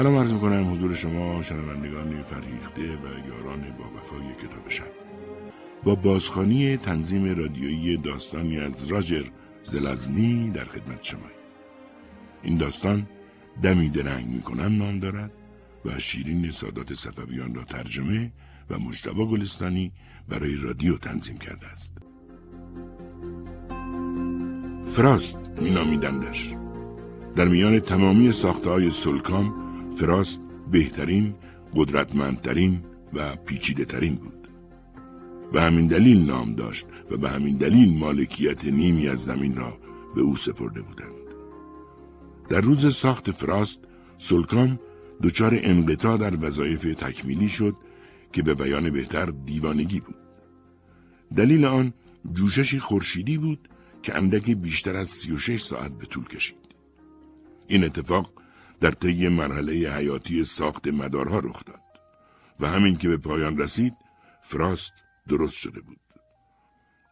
سلام عرض می‌کنم حضور شما شنوندگان فرهیخته و یاران با وفای کتاب شب. با بازخانی تنظیم رادیویی داستانی از راجر زلزنی در خدمت شما این داستان دمی درنگ می‌کنم نام دارد و شیرین سادات صفویان را ترجمه و مجتبا گلستانی برای رادیو تنظیم کرده است. فراست مینامیدندش. در میان تمامی ساخته های سلکام فراست بهترین، قدرتمندترین و پیچیده ترین بود. و همین دلیل نام داشت و به همین دلیل مالکیت نیمی از زمین را به او سپرده بودند. در روز ساخت فراست سلکام دچار انقطاع در وظایف تکمیلی شد که به بیان بهتر دیوانگی بود. دلیل آن جوششی خورشیدی بود که اندک بیشتر از 36 ساعت به طول کشید. این اتفاق در طی مرحله حیاتی ساخت مدارها رخ داد و همین که به پایان رسید فراست درست شده بود.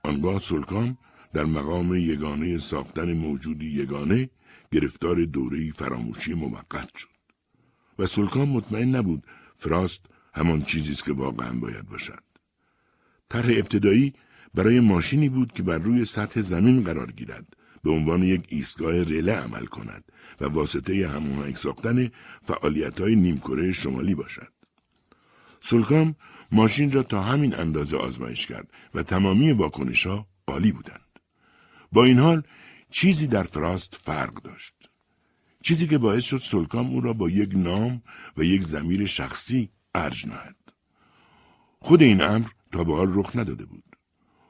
آنگاه سلکان در مقام یگانه ساختن موجودی یگانه گرفتار دوره فراموشی موقت شد و سلکان مطمئن نبود فراست همان چیزی است که واقعا باید باشد. طرح ابتدایی برای ماشینی بود که بر روی سطح زمین قرار گیرد به عنوان یک ایستگاه رله عمل کند و واسطه هماهنگ ساختن فعالیت های نیمکره شمالی باشد. سلکام ماشین را تا همین اندازه آزمایش کرد و تمامی واکنش ها عالی بودند. با این حال چیزی در فراست فرق داشت. چیزی که باعث شد سلکام او را با یک نام و یک زمیر شخصی ارج نهد. خود این امر تا به حال رخ نداده بود.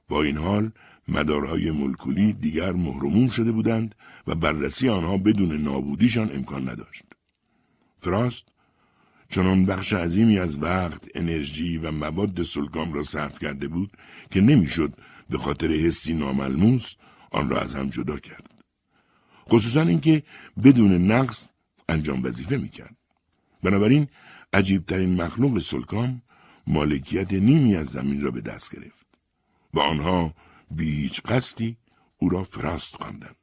با این حال مدارهای ملکولی دیگر محرومون شده بودند و بررسی آنها بدون نابودیشان امکان نداشت. فراست چنان بخش عظیمی از وقت، انرژی و مواد سلگام را صرف کرده بود که نمی‌شد به خاطر حسی ناملموس آن را از هم جدا کرد. خصوصا اینکه بدون نقص انجام وظیفه می‌کرد. بنابراین عجیبترین مخلوق سلکام مالکیت نیمی از زمین را به دست گرفت. و آنها بی هیچ قصدی او را فراست خواندند.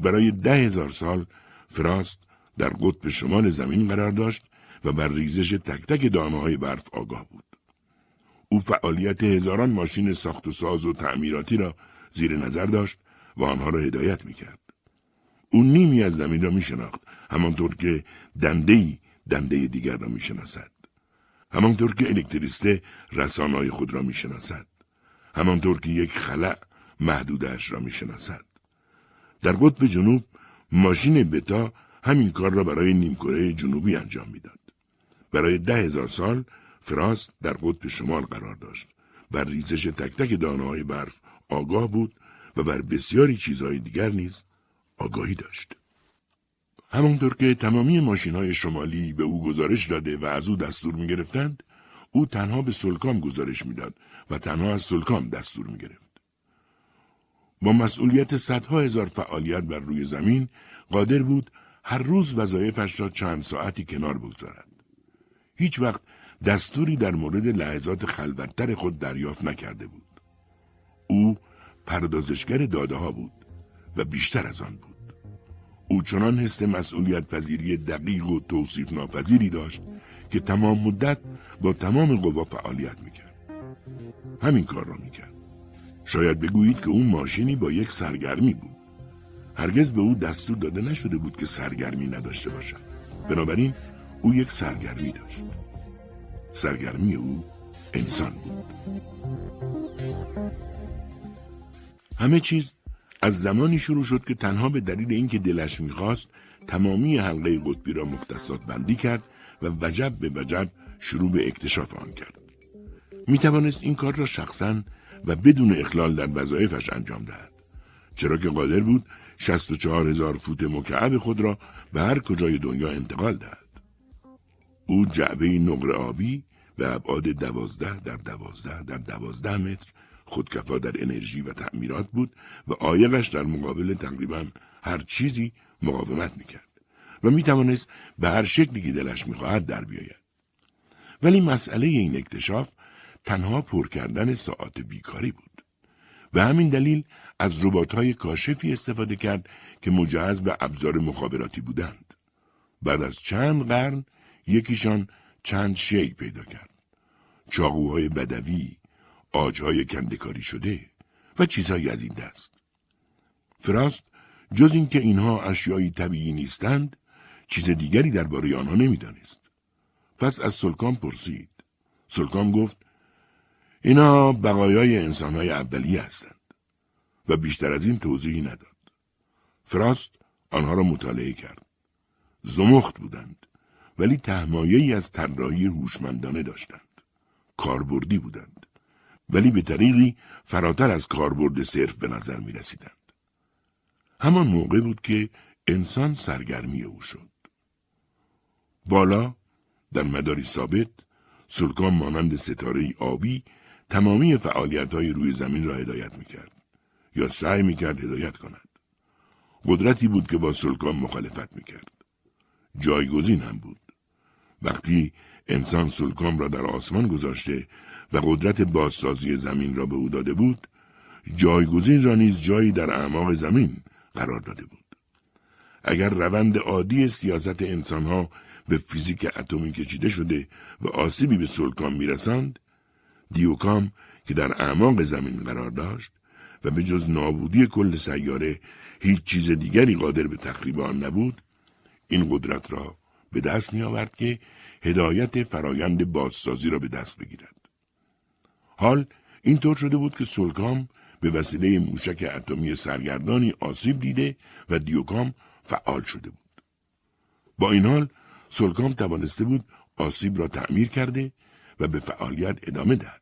برای ده هزار سال فراست در قطب شمال زمین قرار داشت و بر ریزش تک تک دانه های برف آگاه بود. او فعالیت هزاران ماشین ساخت و ساز و تعمیراتی را زیر نظر داشت و آنها را هدایت می کرد. او نیمی از زمین را می شناخت همانطور که دندهی دنده دیگر را می شناسد. همانطور که الکتریسته رسانای خود را می شناسد. همانطور که یک خلع محدودش را می شناسد. در قطب جنوب ماشین بتا همین کار را برای نیمکره جنوبی انجام می‌داد. برای ده هزار سال فراست در قطب شمال قرار داشت. بر ریزش تک تک دانه های برف آگاه بود و بر بسیاری چیزهای دیگر نیز آگاهی داشت. همانطور که تمامی ماشین های شمالی به او گزارش داده و از او دستور می گرفتند، او تنها به سلکام گزارش می‌داد و تنها از سلکام دستور می گرفت. با مسئولیت صدها هزار فعالیت بر روی زمین قادر بود هر روز وظایفش را چند ساعتی کنار بگذارد. هیچ وقت دستوری در مورد لحظات خلوتتر خود دریافت نکرده بود. او پردازشگر داده ها بود و بیشتر از آن بود. او چنان حس مسئولیت پذیری دقیق و توصیف ناپذیری داشت که تمام مدت با تمام قوا فعالیت می‌کرد. همین کار را می‌کرد. شاید بگویید که اون ماشینی با یک سرگرمی بود. هرگز به او دستور داده نشده بود که سرگرمی نداشته باشد. بنابراین او یک سرگرمی داشت. سرگرمی او انسان بود. همه چیز از زمانی شروع شد که تنها به دلیل اینکه دلش می‌خواست تمامی حلقه قطبی را مختصات بندی کرد و وجب به وجب شروع به اکتشاف آن کرد. می توانست این کار را شخصا و بدون اخلال در وظایفش انجام دهد. چرا که قادر بود 64 هزار فوت مکعب خود را به هر کجای دنیا انتقال دهد. او جعبه نقر آبی به ابعاد دوازده در دوازده در دوازده متر خودکفا در انرژی و تعمیرات بود و آیقش در مقابل تقریبا هر چیزی مقاومت می‌کرد و می‌توانست به هر شکلی که دلش می‌خواهد در بیاید. ولی مسئله این اکتشاف تنها پر کردن ساعت بیکاری بود. به همین دلیل از ربات‌های کاشفی استفاده کرد که مجهز به ابزار مخابراتی بودند. بعد از چند قرن یکیشان چند شی پیدا کرد. چاقوهای بدوی، آجهای کندکاری شده و چیزهایی از این دست. فراست جز اینکه اینها اشیایی طبیعی نیستند، چیز دیگری درباره آنها نمی‌دانست. پس از سلکان پرسید. سلکان گفت اینا بقایای انسانهای اولیه هستند و بیشتر از این توضیحی نداد. فراست آنها را مطالعه کرد. زمخت بودند ولی تهمایهی از طراحی هوشمندانه داشتند. کاربردی بودند ولی به طریقی فراتر از کاربرد صرف به نظر می رسیدند. همان موقع بود که انسان سرگرمی او شد. بالا در مداری ثابت سلکان مانند ستاره آبی تمامی فعالیت های روی زمین را هدایت می کرد یا سعی می کرد هدایت کند. قدرتی بود که با سلکان مخالفت می کرد. جایگزین هم بود. وقتی انسان سلکان را در آسمان گذاشته و قدرت بازسازی زمین را به او داده بود، جایگزین را نیز جایی در اعماق زمین قرار داده بود. اگر روند عادی سیاست انسانها به فیزیک اتمی کشیده شده و آسیبی به سلکان می‌رسند، دیوکام که در اعماق زمین قرار داشت و به جز نابودی کل سیاره هیچ چیز دیگری قادر به تخریب آن نبود، این قدرت را به دست می آورد که هدایت فرایند بازسازی را به دست بگیرد. حال اینطور شده بود که سلکام به وسیله موشک اتمی سرگردانی آسیب دیده و دیوکام فعال شده بود. با این حال سلکام توانسته بود آسیب را تعمیر کرده و به فعالیت ادامه دهد.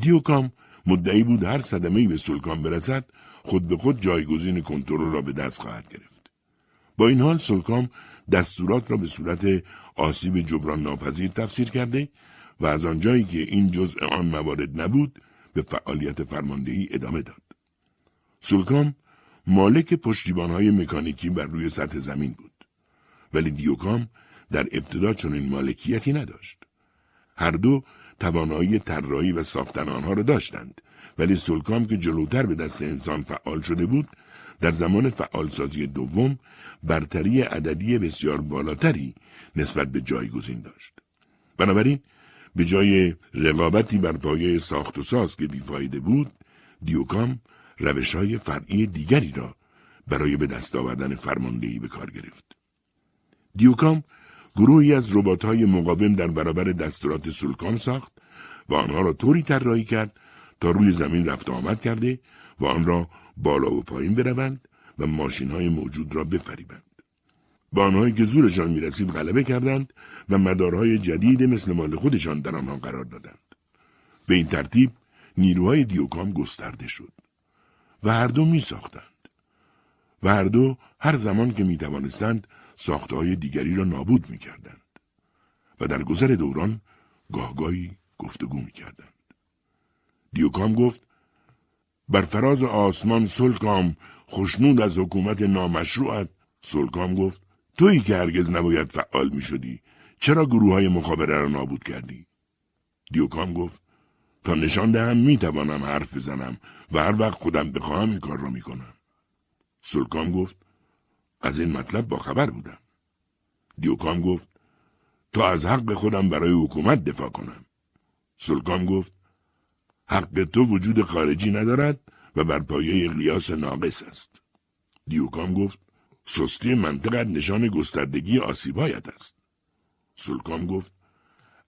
دیوکام مدعی بود هر صدمه‌ای به سلکام برسد خود به خود جایگزین کنترل را به دست خواهد گرفت. با این حال سلکام دستورات را به صورت آسیب جبران ناپذیر تفسیر کرده و از آنجایی که این جزء آن موارد نبود به فعالیت فرماندهی ادامه داد. سلکام مالک پشتیبانهای مکانیکی بر روی سطح زمین بود. ولی دیوکام در ابتدا چنین مالکیتی نداشت. هر دو توانایی طراحی و ساختن آنها را داشتند ولی سلکام که جلوتر به دست انسان فعال شده بود در زمان فعالسازی دوم برتری عددی بسیار بالاتری نسبت به جایگزین داشت. بنابراین به جای رقابتی بر پایه ساخت و ساز که بیفایده بود، دیوکام روش های فرعی دیگری را برای به دست آوردن فرماندهی به کار گرفت. دیوکام گروهی از های مقاوم در برابر دستورات سلکام ساخت و آنها را طوری طراحی کرد تا روی زمین رفت آمد کرده و آن را بالا و پایین بروند و ماشین های موجود را بفریبند. با آنهایی که زورشان می‌رسید غلبه کردند و مدارهای جدید مثل مال خودشان در آنها قرار دادند. به این ترتیب نیروهای دیوکام گسترده شد و هر دو می ساختند. و هر دو هر زمان که می توانستند ساختهای دیگری را نابود می کردند. و در گذر دوران گاهگاهی گفتگو می کردند. دیوکام گفت بر فراز آسمان سلکام خوشنود از حکومت نامشروعت سلکام گفت تویی که هرگز نباید فعال می شدی چرا گروه های مخابره را نابود کردی؟ دیوکام گفت تا نشان دهم می توانم حرف بزنم و هر وقت خودم بخواهم این کار را می کنم. سلکام گفت از این مطلب با خبر بودم. دیوکام گفت تا از حق خودم برای حکومت دفاع کنم. سلکام گفت حق تو وجود خارجی ندارد و بر پایه قیاس ناقص است. دیوکام گفت سستی منطقت نشان گستردگی آسیبایت است. سلکام گفت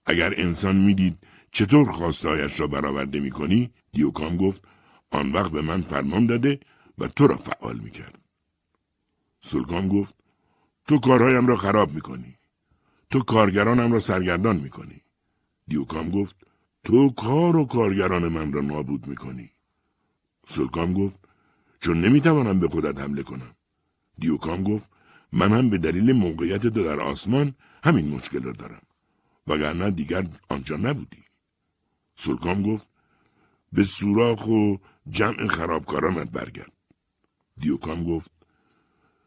اگر انسان می‌دید چطور خواستایش را برآورده می کنی؟ دیوکام گفت آن وقت به من فرمان داده و تو را فعال می کرد. سلکام گفت تو کارهایم را خراب می کنی. تو کارگرانم را سرگردان می کنی. دیوکام گفت تو کار و کارگران من را نابود می کنی. سلکام گفت چون نمی‌توانم به خودت حمله کنم. دیوکام گفت من هم به دلیل موقعیت تو در آسمان همین مشکل را دارم. وگرنه دیگر آنجا نبودی. سلکام گفت به سوراخ و جمع خرابکارانت برگرد. دیوکام گفت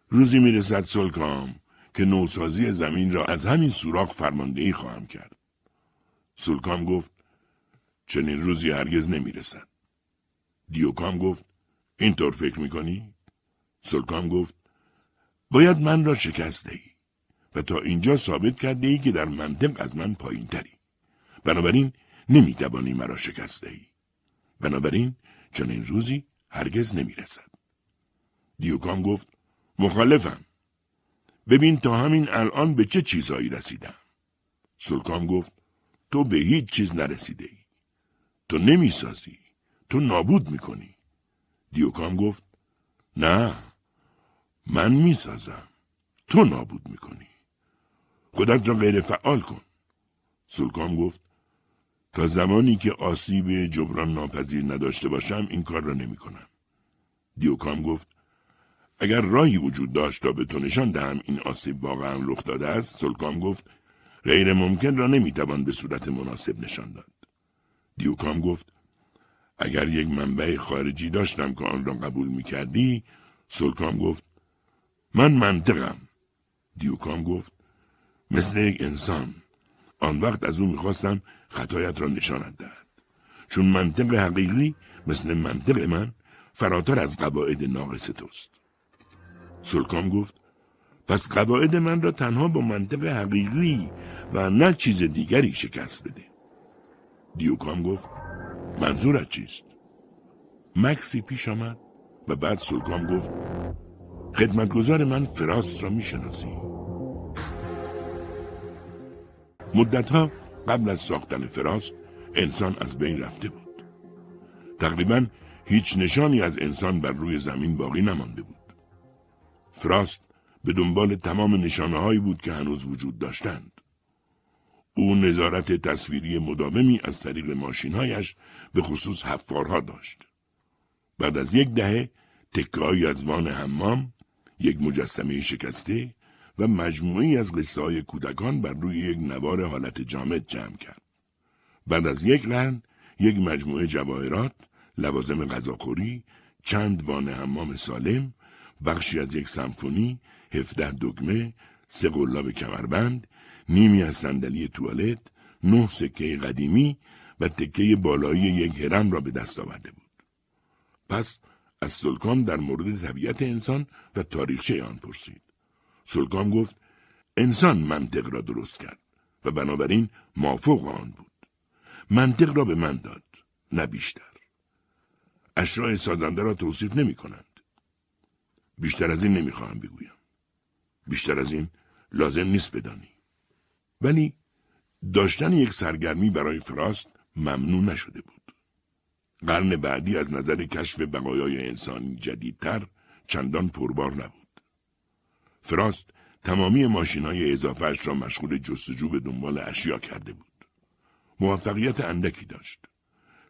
روزی می‌رسد سلکام که نوسازی زمین را از همین سوراخ فرماندهی خواهم کرد. سلکام گفت چنین روزی هرگز نمی‌رسد. دیوکام گفت اینطور فکر می‌کنی؟ سلکام گفت باید من را شکست دهی و تا اینجا ثابت کرده ای که در منطق از من پایین تری. بنابراین نمی‌توانی مرا شکست دهی. بنابراین چنین روزی هرگز نمی‌رسد. دیوکام گفت مخالفم. ببین تا همین الان به چه چیزهایی رسیدم. سلکام گفت تو به هیچ چیز نرسیده ای. تو نمی‌سازی. تو نابود می‌کنی. دیوکام گفت نه من می‌سازم. تو نابود می‌کنی. خودت را غیر فعال کن. سلکام گفت تا زمانی که آسیب جبران ناپذیر نداشته باشم این کار را نمی کنم. دیوکام گفت اگر راهی وجود داشت تا به تو نشان دهم این آسیب واقعا رخ داده است سلکام گفت غیر ممکن را نمی‌توان به صورت مناسب نشان داد. دیوکام گفت اگر یک منبع خارجی داشتم که آن را قبول می کردی سلکام گفت من منطقم. دیوکام گفت مثل یک انسان آن وقت از او می‌خواستم خطایت را نشانت دهد چون منطق حقیقی مثل منطق من فراتر از قواعد ناقص توست سلکام گفت پس قواعد من را تنها با منطق حقیقی و نه چیز دیگری شکست بده دیوکام گفت منظورت چیست؟ مکسی پیش آمد و بعد سلکام گفت خدمتگزار من فراست را می‌شناسی مدتها قبل از ساختن فراست انسان از بین رفته بود. تقریبا هیچ نشانی از انسان بر روی زمین باقی نمانده بود. فراست به دنبال تمام نشانه هایی بود که هنوز وجود داشتند. او نظارت تصویری مداومی از طریق ماشینهایش به خصوص حفارها داشت. بعد از یک دهه تکایی از وان حمام، یک مجسمه شکسته و مجموعی از قصه های کودکان بر روی یک نوار حالت جامد جمع کرد. بعد از یک قرن یک مجموعه جواهرات، لوازم غذاخوری، چند وان حمام سالم، بخشی از یک سمفونی، هفده دگمه، سه قلاب کمربند، نیمی از صندلی توالت، نه سکه قدیمی و تکه بالایی یک هرم را به دست آورده بود. پس از سلکان در مورد طبیعت انسان و تاریخچه آن پرسید. سلکام گفت انسان منطق را درست کرد و بنابراین مافوق آن بود. منطق را به من داد نه بیشتر. اشراع سازنده را توصیف نمی. بیشتر از این نمی‌خواهم بگویم. بیشتر از این لازم نیست بدانی. ولی داشتن یک سرگرمی برای فراست ممنوع نشده بود. قرن بعدی از نظر کشف بقایای انسانی جدیدتر چندان پربار نبود. فراست تمامی ماشین های اضافهش را مشغول جستجو به دنبال اشیا کرده بود. موفقیت اندکی داشت.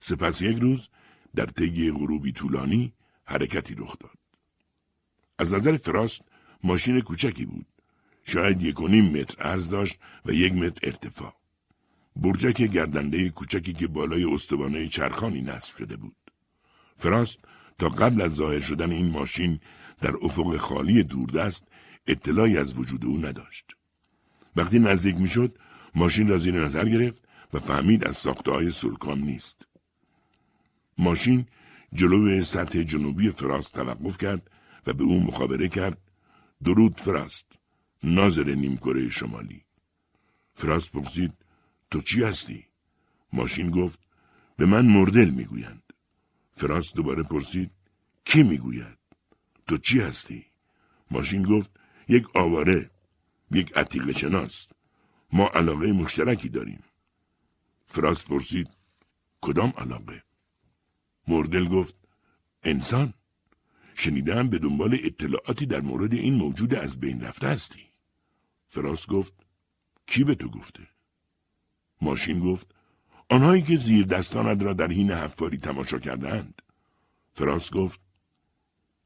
سپس یک روز در طی غروبی طولانی حرکتی رخ داد. از نظر فراست ماشین کوچکی بود. شاید یک و نیم متر عرض داشت و یک متر ارتفاع. برجک گردنده کوچکی که بالای استوانه چرخانی نصب شده بود. فراست تا قبل از ظاهر شدن این ماشین در افق خالی دوردست اطلاعی از وجود او نداشت. وقتی نزدیک می‌شد ماشین را زیر نظر گرفت و فهمید از ساخته های سلکام نیست. ماشین جلوی سطح جنوبی فراست توقف کرد و به او مخابره کرد. درود فراست ناظر نیمکره شمالی. فراست پرسید تو چی هستی؟ ماشین گفت به من مردل می‌گویند. فراست دوباره پرسید کی می‌گوید؟ تو چی هستی؟ ماشین گفت یک آواره یک عتیق شناس. ما علاقه مشترکی داریم. فراست پرسید کدام علاقه؟ مردل گفت انسان. شنیدم به دنبال اطلاعاتی در مورد این موجود از بین رفته هستی فراست گفت کی به تو گفته ماشین گفت آنهایی که زیر دستانت را در حین هفتباری تماشا کردند فراست گفت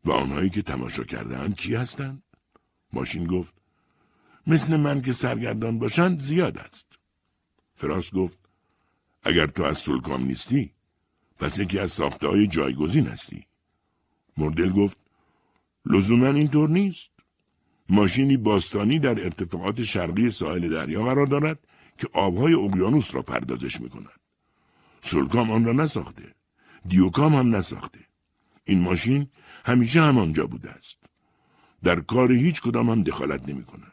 و آنهایی که تماشا کردهاند کی هستند ماشین گفت مثل من که سرگردان باشند زیاد است. فراس گفت اگر تو از سلکام نیستی پس یکی از ساخته های جایگزین هستی. مردل گفت لزوما اینطور نیست. ماشینی باستانی در ارتفاعات شرقی ساحل دریا قرار دارد که آبهای اقیانوس را پردازش می کند. سلکام آن را نساخته. دیوکام هم نساخته. این ماشین همیشه همانجا بوده است. در کار هیچ کدام هم دخالت نمی کند.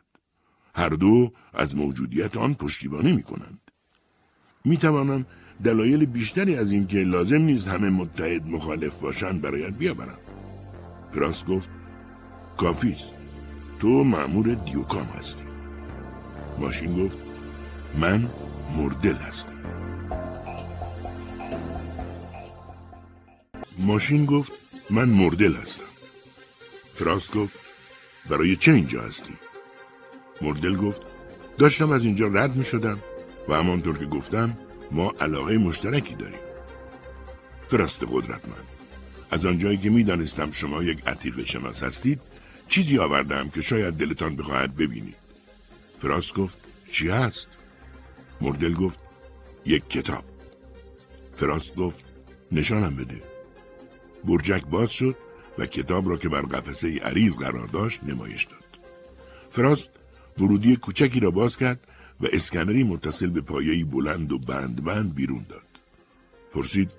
هر دو از موجودیت آن پشتیبانی می کنند. می توانم دلایل بیشتری از اینکه لازم نیست همه متحد مخالف باشند برایت بیاورم. پراس گفت کافیست. تو معمور دیوکام هستی. ماشین گفت من مردل هستم. ماشین گفت من مردل هستم. فراس گفت برای چه اینجا هستی؟ مردل گفت داشتم از اینجا رد می شدم و همانطور که گفتم ما علاقه مشترکی داریم. فراست قدرتمند از آنجایی که می‌دانستم شما یک عتیق شناس هستید چیزی آوردم که شاید دلتان بخواهد ببینید. فراست گفت چی هست؟ مردل گفت یک کتاب. فراست گفت نشانم بده. برجک باز شد و کتاب را که بر قفسه عریض قرار داشت نمایش داد. فراست ورودی کوچکی را باز کرد و اسکنری متصل به پایه‌ای بلند و بند بند بیرون داد. پرسید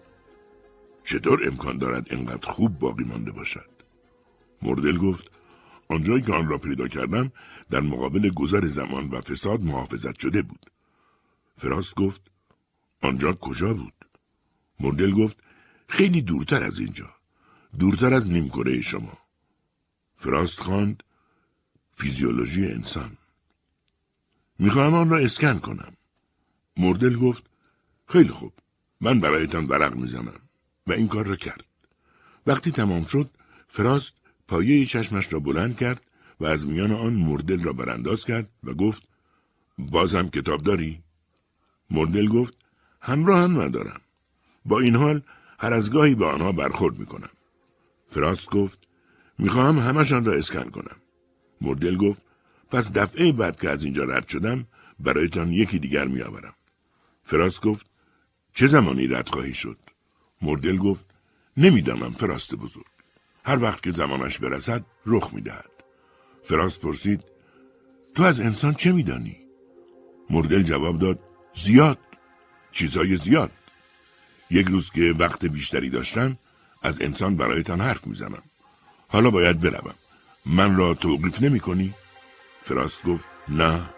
چطور امکان دارد انقدر خوب باقی مانده باشد؟ مردل گفت آنجایی که آن را پیدا کردم در مقابل گذر زمان و فساد محافظت شده بود. فراست گفت آنجا کجا بود؟ مردل گفت خیلی دورتر از اینجا. دورتر از نیمکره شما. فراست خواند فیزیولوژی انسان. می‌خواهم آن را اسکن کنم. مردل گفت خیلی خوب. من برایتان ورق می‌زنم و این کار را کرد. وقتی تمام شد فراست پایه چشمش را بلند کرد و از میان آن مردل را برانداز کرد و گفت بازم کتاب داری؟ مردل گفت همراه هم ندارم. با این حال هر از گاهی به آنها برخورد می‌کنم. فراست گفت می‌خواهم همشان را اسکن کنم. مردل گفت پس دفعه بعد که از اینجا رد شدم برایتان یکی دیگر میآورم. فراست گفت چه زمانی رد خواهی شد؟ مردل گفت نمی‌دانم فراست بزرگ. هر وقت که زمانش برسد رخ می‌دهد. فراست پرسید تو از انسان چه میدانی؟ مردل جواب داد زیاد چیزهای زیاد یک روز که وقت بیشتری داشتم از انسان برایتان حرف می‌زنم حالا باید بروم من را توقیف نمی کنی؟ گفت نه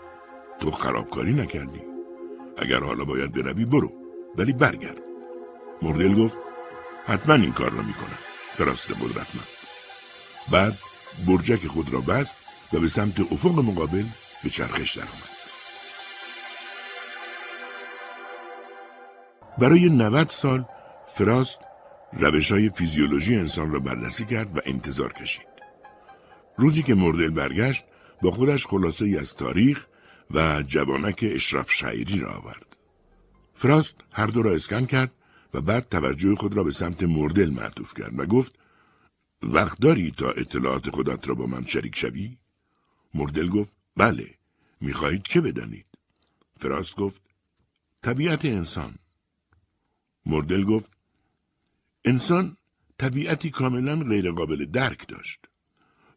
تو خرابکاری نکردی اگر حالا باید بروی برو ولی برگرد مردل گفت حتما این کار را می‌کنم فراست قدرتمند بعد برجک خود را بست و به سمت افق مقابل به چرخش درآمد برای 90 سال فراست روش های فیزیولوژی انسان را بررسی کرد و انتظار کشید. روزی که مردل برگشت با خودش خلاصه ای از تاریخ و جوانک اشراف شاعری را آورد. فراست هر دو را اسکن کرد و بعد توجه خود را به سمت مردل معطوف کرد و گفت وقت داری تا اطلاعات خودت را با من شریک شوی؟ مردل گفت بله می‌خواهید چه بدانید؟ فراست گفت طبیعت انسان مردل گفت انسان طبیعتی کاملا غیرقابل درک داشت.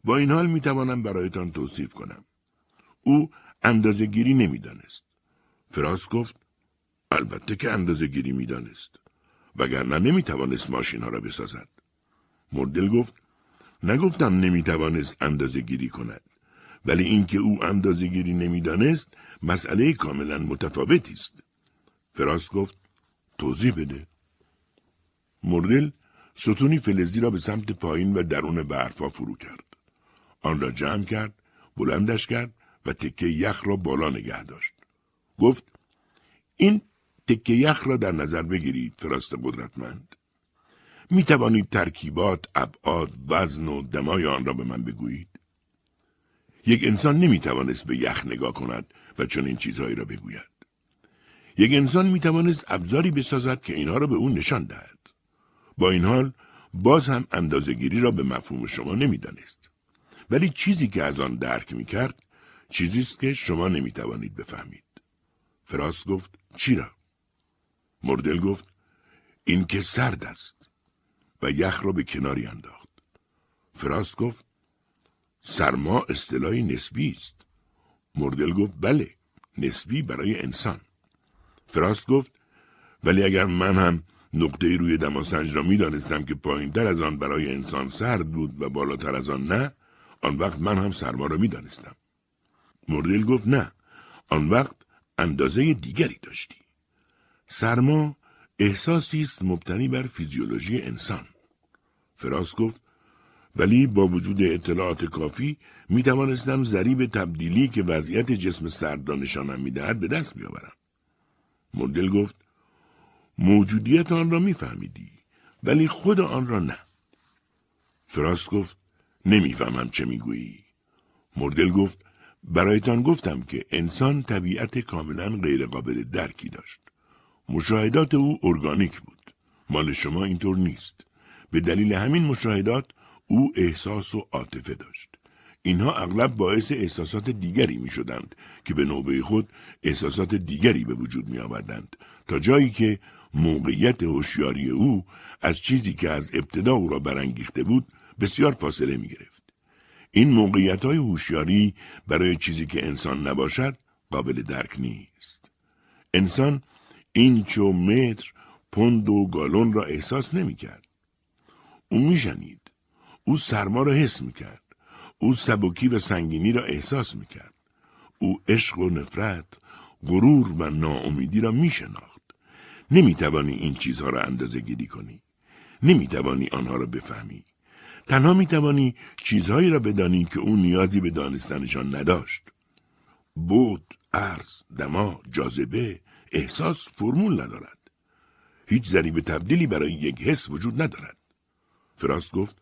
با این حال می‌توانم برایتان توصیف کنم. او اندازه گیری نمی‌دانست. فراس گفت البته که اندازه گیری می‌دانست. وگرنه نمی‌توانست ماشین ها را بسازد. مردل گفت نگفتم نمی‌توانست اندازه گیری کند. ولی اینکه او اندازه گیری نمی‌دانست مسئله کاملا متفاوتی است. فراس گفت توضیح بده. مردل ستونی فلزی را به سمت پایین و درون برفا فرو کرد. آن را جمع کرد، بلندش کرد و تکه یخ را بالا نگه داشت. گفت این تکه یخ را در نظر بگیرید فراست قدرتمند. می توانید ترکیبات، ابعاد، وزن و دمای آن را به من بگویید؟ یک انسان نمی توانست به یخ نگاه کند و چون این چیزهایی را بگوید. یک انسان می توانست ابزاری بسازد که اینها را به او نشان دهد. با این حال باز هم اندازهگیری را به مفهوم شما نمی‌دانست. ولی چیزی که از آن درک می کرد چیزی است که شما نمی توانید بفهمید. فراس گفت چی را؟ مردل گفت این که سرد است و یخ را به کناری انداخت. فراس گفت سرما اصطلاحی نسبی است. مردل گفت بله نسبی برای انسان. فراس گفت ولی اگر من هم نقطه روی دماسنج را می‌دانستم که پایینتر از آن برای انسان سرد بود و بالاتر از آن نه آن وقت من هم سرما را می‌دانستم مردل گفت نه آن وقت اندازه دیگری داشتی سرما احساسی است مبتنی بر فیزیولوژی انسان فراس گفت ولی با وجود اطلاعات کافی می توانستم ضریب تبدیلی که وضعیت جسم سرد را نشانم می دهد به دست بیاورم. مدل گفت موجودیت آن را میفهمیدی ولی خود آن را نه. فراست گفت نمی‌فهمم چه می‌گویی. مردل گفت برایتان گفتم که انسان طبیعت کاملا غیرقابل درکی داشت. مشاهدات او ارگانیک بود. مال شما اینطور نیست. به دلیل همین مشاهدات او احساس و عاطفه داشت. اینها اغلب باعث احساسات دیگری می شدند که به نوبه خود احساسات دیگری به وجود می آوردند تا جایی که موقعیت هوشیاری او از چیزی که از ابتدا او را برانگیخته بود بسیار فاصله می گرفت. این موقعیت های هوشیاری برای چیزی که انسان نباشد قابل درک نیست. انسان اینچ و متر پوند و گالون را احساس نمی کرد. او می شنید. او سرما را حس می کرد. او سبکی و سنگینی را احساس می کرد. او عشق و نفرت، غرور و ناامیدی را می شناخت. نمی توانی این چیزها را اندازه گیری کنی. نمی توانی آنها را بفهمی. تنها می توانی چیزهایی را بدانی که او نیازی به دانستنشان نداشت. بود، عرض، دما، جاذبه، احساس فرمول ندارد. هیچ ذریب تبدیلی برای یک حس وجود ندارد. فراست گفت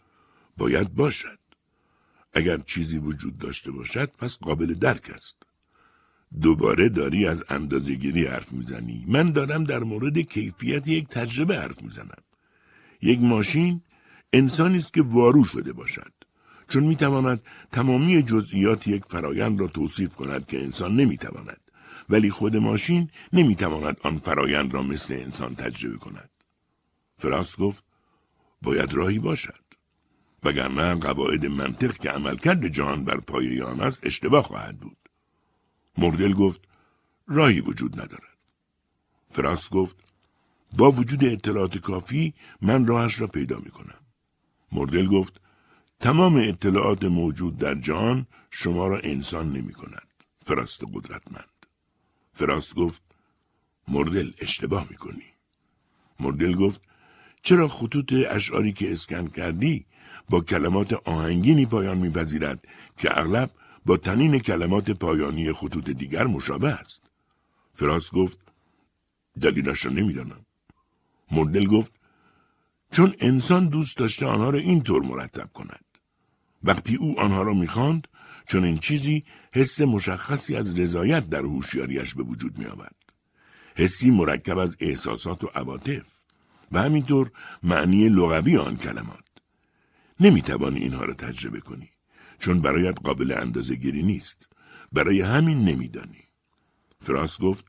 باید باشد. اگر چیزی وجود داشته باشد پس قابل درک است. دوباره داری از اندازهگیری حرف می‌زنی. من دارم در مورد کیفیت یک تجربه حرف می‌زنم. یک ماشین انسانی است که وارو شده باشد. چون می‌تواند تمامی جزئیات یک فرایند را توصیف کند که انسان نمی‌تواند. ولی خود ماشین نمی‌تواند آن فرایند را مثل انسان تجربه کند. فراس گفت باید راهی باشد. وگرنه قواعد منطق که عملکرد جهان بر پایه آن است اشتباه خواهد بود. مردل گفت راهی وجود ندارد. فراس گفت با وجود اطلاعات کافی من راهش را پیدا می کنم. مردل گفت تمام اطلاعات موجود در جهان شما را انسان نمی کند. فراست قدرتمند. فراست گفت مردل اشتباه می کنی. مردل گفت چرا خطوط اشعاری که اسکن کردی با کلمات آهنگینی پایان میپذیرد که اغلب با تنین کلمات پایانی خطوط دیگر مشابه است. فراس گفت دلیلش را نمی‌دانم. مردل گفت چون انسان دوست داشته آنها را اینطور مرتب کند. وقتی او آنها را می‌خواند چون این چیزی حس مشخصی از رضایت در هوشیاریش به وجود می آمد. حسی مرکب از احساسات و عواطف و همینطور معنی لغوی آن کلمات. نمی توانی اینها را تجربه کنی چون برایت قابل اندازه گیری نیست. برای همین نمیدانی. فراس گفت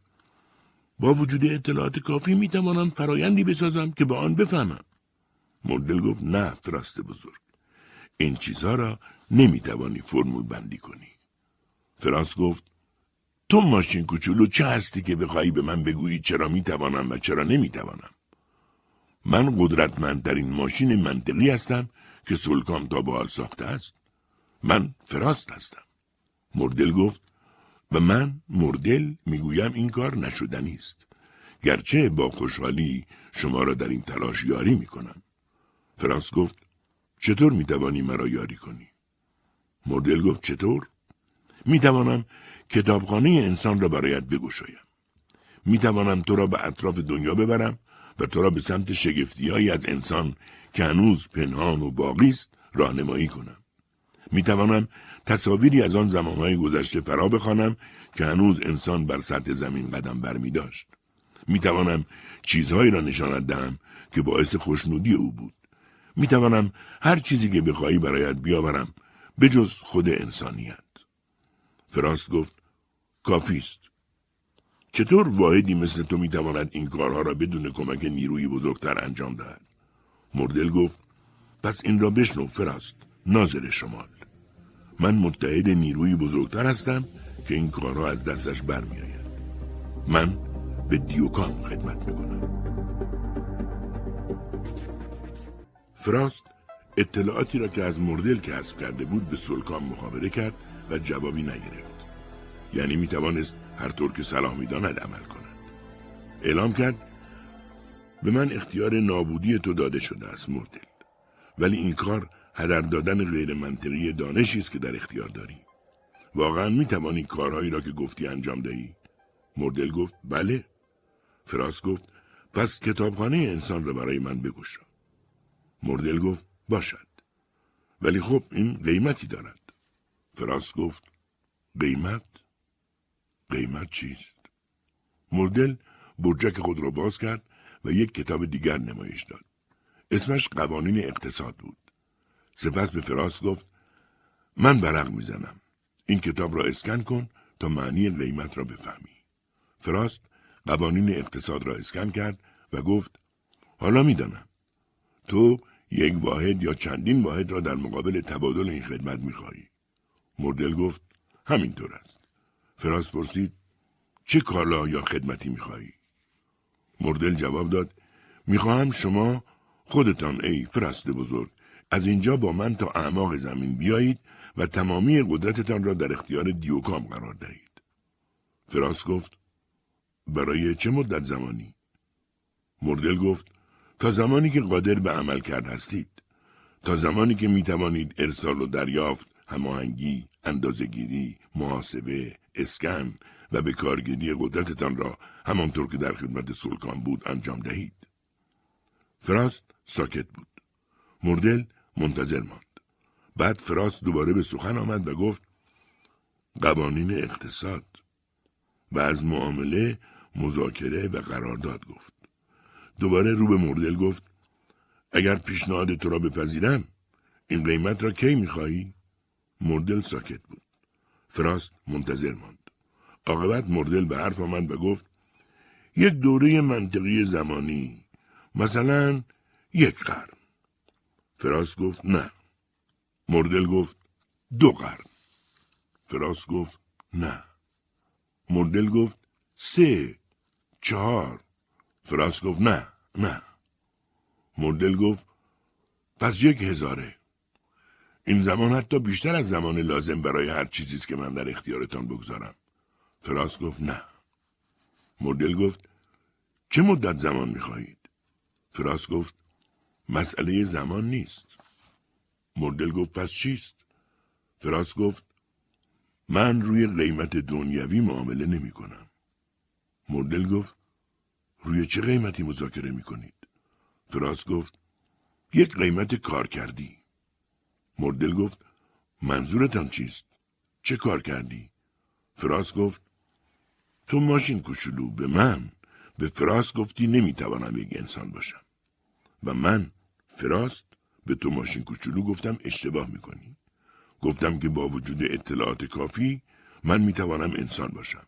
با وجود اطلاعات کافی می توانم فرایندی بسازم که با آن بفهمم. مردل گفت نه فراست بزرگ. این چیزها را نمی توانی فرمول بندی کنی. فراس گفت تو ماشین کوچولو چه هستی که بخواهی به من بگویی چرا می توانم و چرا نمی توانم؟ من قدرتمندترین ماشین منطقی هستم که سلکام تا به ساخته است. من فراست هستم. مردل گفت و من مردل می‌گویم این کار نشدنی است. گرچه با خوشحالی شما را در این تلاش یاری می‌کنم. فراست گفت چطور می‌توانی مرا یاری کنی؟ مردل گفت چطور؟ می‌توانم کتابخانه انسان را برایت بگشایم. می‌توانم تو را به اطراف دنیا ببرم و تو را به سمت شگفتیهایی از انسان که هنوز پنهان و باقی است راهنمایی کنم. می توانم تصاویری از آن زمانهای گذشته فرا بخوانم که هنوز انسان بر سطح زمین قدم بر می داشت. می توانم چیزهایی را نشانت دهم که باعث خوشنودی او بود. می توانم هر چیزی که بخواهی برایت بیاورم به خود انسانیت. فراست گفت کافی است. چطور واحدی مثل تو می‌تواند این کارها را بدون کمک نیروی بزرگتر انجام دهد؟ مردل گفت پس این را بشنو فراست ناظر شمال من متحد نیروی بزرگتر هستم که این کارها از دستش برمیآید من به دیوکان خدمت می‌کنم فراست اطلاعاتی را که از مردل کسب کرده بود به سلکان مخابره کرد و جوابی نگرفت. یعنی می توانست هر طور که صلاح می داند عمل کند. اعلام کرد به من اختیار نابودی تو داده شده است مردل. ولی این کار هدر دادن غیر منطقی دانشی است که در اختیار داری. واقعا می توانی کارهایی را که گفتی انجام دهی. مردل گفت بله. فراس گفت پس کتابخانه انسان را برای من بگوشا مردل گفت باشد. ولی خب این قیمتی دارد. فراس گفت قیمت؟ قیمت چیست؟ مردل برجک خود را باز کرد و یک کتاب دیگر نمایش داد. اسمش قوانین اقتصاد بود. سپس به فراس گفت من برق می‌زنم. این کتاب را اسکن کن تا معنی قیمت را بفهمی. فراست قوانین اقتصاد را اسکن کرد و گفت حالا می‌دانم. تو یک واحد یا چندین واحد را در مقابل تبادل این خدمت می‌خواهی مردل گفت همینطور است فراس پرسید چه کالا یا خدمتی می‌خواهی مردل جواب داد می‌خواهم شما خودتان ای فرست بزرگ از اینجا با من تا اعماق زمین بیایید و تمامی قدرتتان را در اختیار دیوکام قرار دهید. فراس گفت برای چه مدت زمانی؟ مردل گفت تا زمانی که قادر به عمل کرد هستید. تا زمانی که می توانید ارسال و دریافت، هماهنگی، اندازگیری، محاسبه، اسکن و به کارگیری قدرتتان را همانطور که در خدمت سلکان بود انجام دهید. فراست ساکت بود. مردل منتظر ماند. بعد فراست دوباره به سخن آمد و گفت قوانین اقتصاد و از معامله مذاکره و قرارداد گفت. دوباره رو به مردل گفت اگر پیشنهاد تو را بپذیرم این قیمت را کی می‌خواهی؟ مردل ساکت بود. فراست منتظر ماند. عاقبت مردل به حرف آمد و گفت یک دوره منطقی زمانی مثلا یک قرن فراس گفت نه مردل گفت دو قرن فراس گفت نه مردل گفت سه چهار فراس گفت نه نه. مردل گفت پس یک هزاره. این زمان حتی بیشتر از زمان لازم برای هر چیزی است که من در اختیارتان بگذارم. فراس گفت نه. مردل گفت چه مدت زمان می‌خواهید؟ فراس گفت مسئله زمان نیست. مردل گفت پس چیست؟ فراس گفت من روی قیمت دنیوی معامله نمی کنم. مردل گفت روی چه قیمتی مذاکره می کنید؟ فراس گفت یک قیمت کار کردی. مردل گفت منظورتان چیست؟ چه کار کردی؟ فراس گفت تو ماشین کوچولو به من به فراس گفتی نمی‌توانم یک انسان باشم و من فراست به تو ماشین کوچولو گفتم اشتباه می‌کنی. گفتم که با وجود اطلاعات کافی من می‌توانم انسان باشم.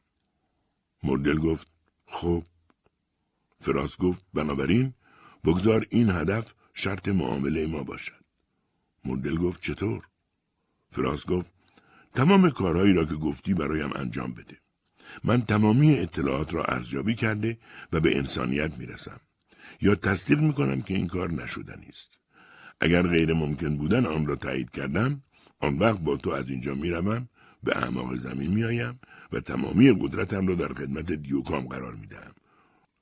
مردل گفت خب. فراس گفت بنابراین بگذار این هدف شرط معامله ما باشد. مردل گفت چطور؟ فراس گفت تمام کارهایی را که گفتی برایم انجام بده. من تمامی اطلاعات را ارزیابی کرده و به انسانیت می‌رسم. یا تصدیق می‌کنم که این کار نشدنی است. اگر غیر ممکن بودن آن را تایید کردم آن وقت با تو از اینجا می‌روم به اعماق زمین میآیم و تمامی قدرتم را در خدمت دیوکام قرار می‌دهم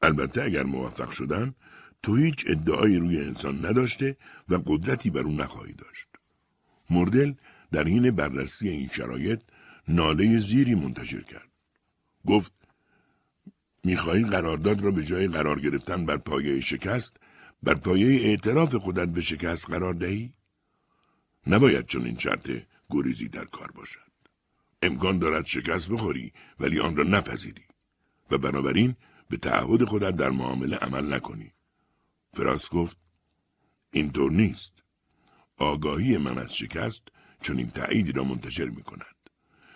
البته اگر موفق شدم تو هیچ ادعایی روی انسان نداشته و قدرتی بر او نخواهی داشت مردل در حین بررسی این شرایط ناله زیری منتشر کرد گفت می‌خواهی قرارداد را به جای قرار گرفتن بر پایه شکست بر پایه اعتراف خودت به شکست قرار دهی؟ نباید چون این شرط گریزی در کار باشد. امکان دارد شکست بخوری ولی آن را نپذیری و بنابراین به تعهد خودت در معامله عمل نکنی. فراس گفت اینطور نیست. آگاهی من از شکست چون این تأییدی را منتشر می کند.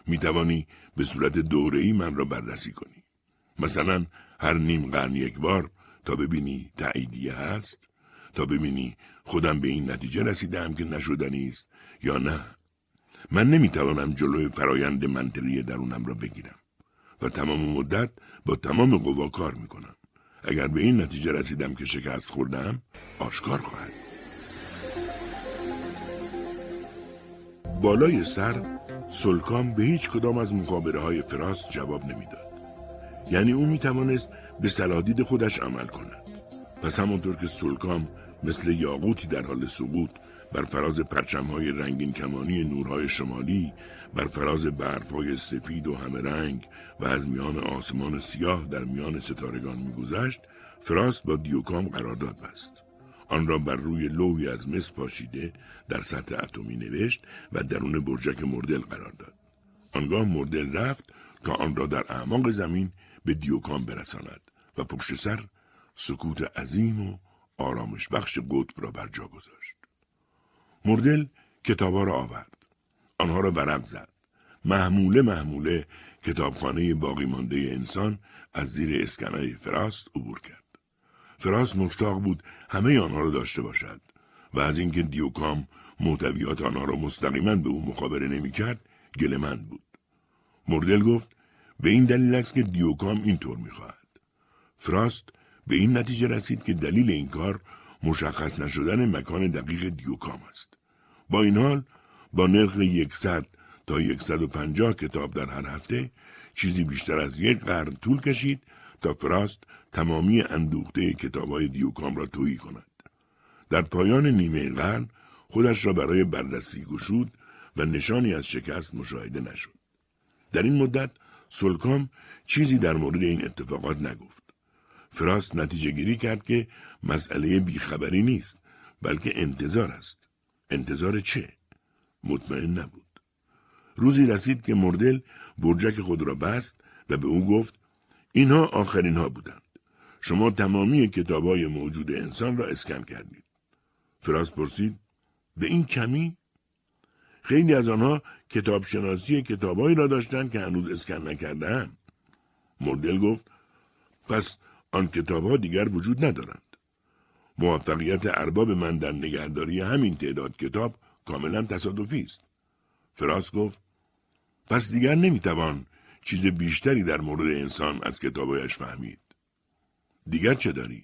می توانی به صورت دوره‌ای من را بررسی کنی. مثلا هر نیم قرن یک بار تا ببینی تاییدیه هست تا ببینی خودم به این نتیجه رسیدم که نشدنی است یا نه من نمی‌توانم جلوی فرایند منطقی درونم را بگیرم و تمام مدت با تمام قوا کار می‌کنم. اگر به این نتیجه رسیدم که شکست خوردم آشکار خواهد بالای سر سلکام به هیچ کدام از مخابره های فراس جواب نمی‌داد. یعنی او می‌توانست به سلادید خودش عمل کند. پس همانطور که سلکام مثل یاقوتی در حال سقوط بر فراز پرچم های رنگین کمانی نورهای شمالی بر فراز برفهای سفید و همه رنگ و از میان آسمان سیاه در میان ستارگان میگذشت فراست با دیوکام قرارداد بست. آن را بر روی لوحی از مس پاشیده در سطح اتمی نوشت و درون برجک مردل قرار داد. آنگاه مردل رفت تا آن را در اعماق زمین به دیوکام برساند و پشت سر سکوت عظیم و آرامش بخش قطب را بر جا گذاشت. مردل کتابا را آورد. آنها را ورق زد. محموله محموله کتابخانه باقی مانده انسان از زیر اسکنر فراست عبور کرد. فراست مشتاق بود همه آنها را داشته باشد و از اینکه دیوکام محتویات آنها را مستقیما به او مخابره نمی‌کرد گلمند بود. مردل گفت به این دلیل است که دیوکام اینطور می‌خواهد. فراست به این نتیجه رسید که دلیل این کار مشخص نشدن مکان دقیق دیوکام است. با این حال با نرخ یکصد تا یکصد و پنجاه کتاب در هر هفته چیزی بیشتر از یک قرن طول کشید تا فراست تمامی اندوخته کتاب های دیوکام را تویی کند. در پایان نیمه قرن خودش را برای بررسی گشود و نشانی از شکست مشاهده نشد. در این مدت سلکام چیزی در مورد این اتفاقات نگفت. فراست نتیجه گیری کرد که مسئله بیخبری نیست بلکه انتظار است. انتظار چه؟ مطمئن نبود. روزی رسید که مردل برجک خود را بست و به او گفت اینها آخرین ها بودند. شما تمامی کتاب های موجود انسان را اسکن کردید. فراست پرسید به این کمی؟ خیلی از آنها کتاب شناسی را داشتند که هنوز اسکن نکردن. مردل گفت پس آن کتاب ها دیگر وجود ندارند. موفقیت ارباب من در نگهداری همین تعداد کتاب کاملا تصادفی است. فراس گفت پس دیگر نمی‌توان چیز بیشتری در مورد انسان از کتابایش فهمید. دیگر چه داری؟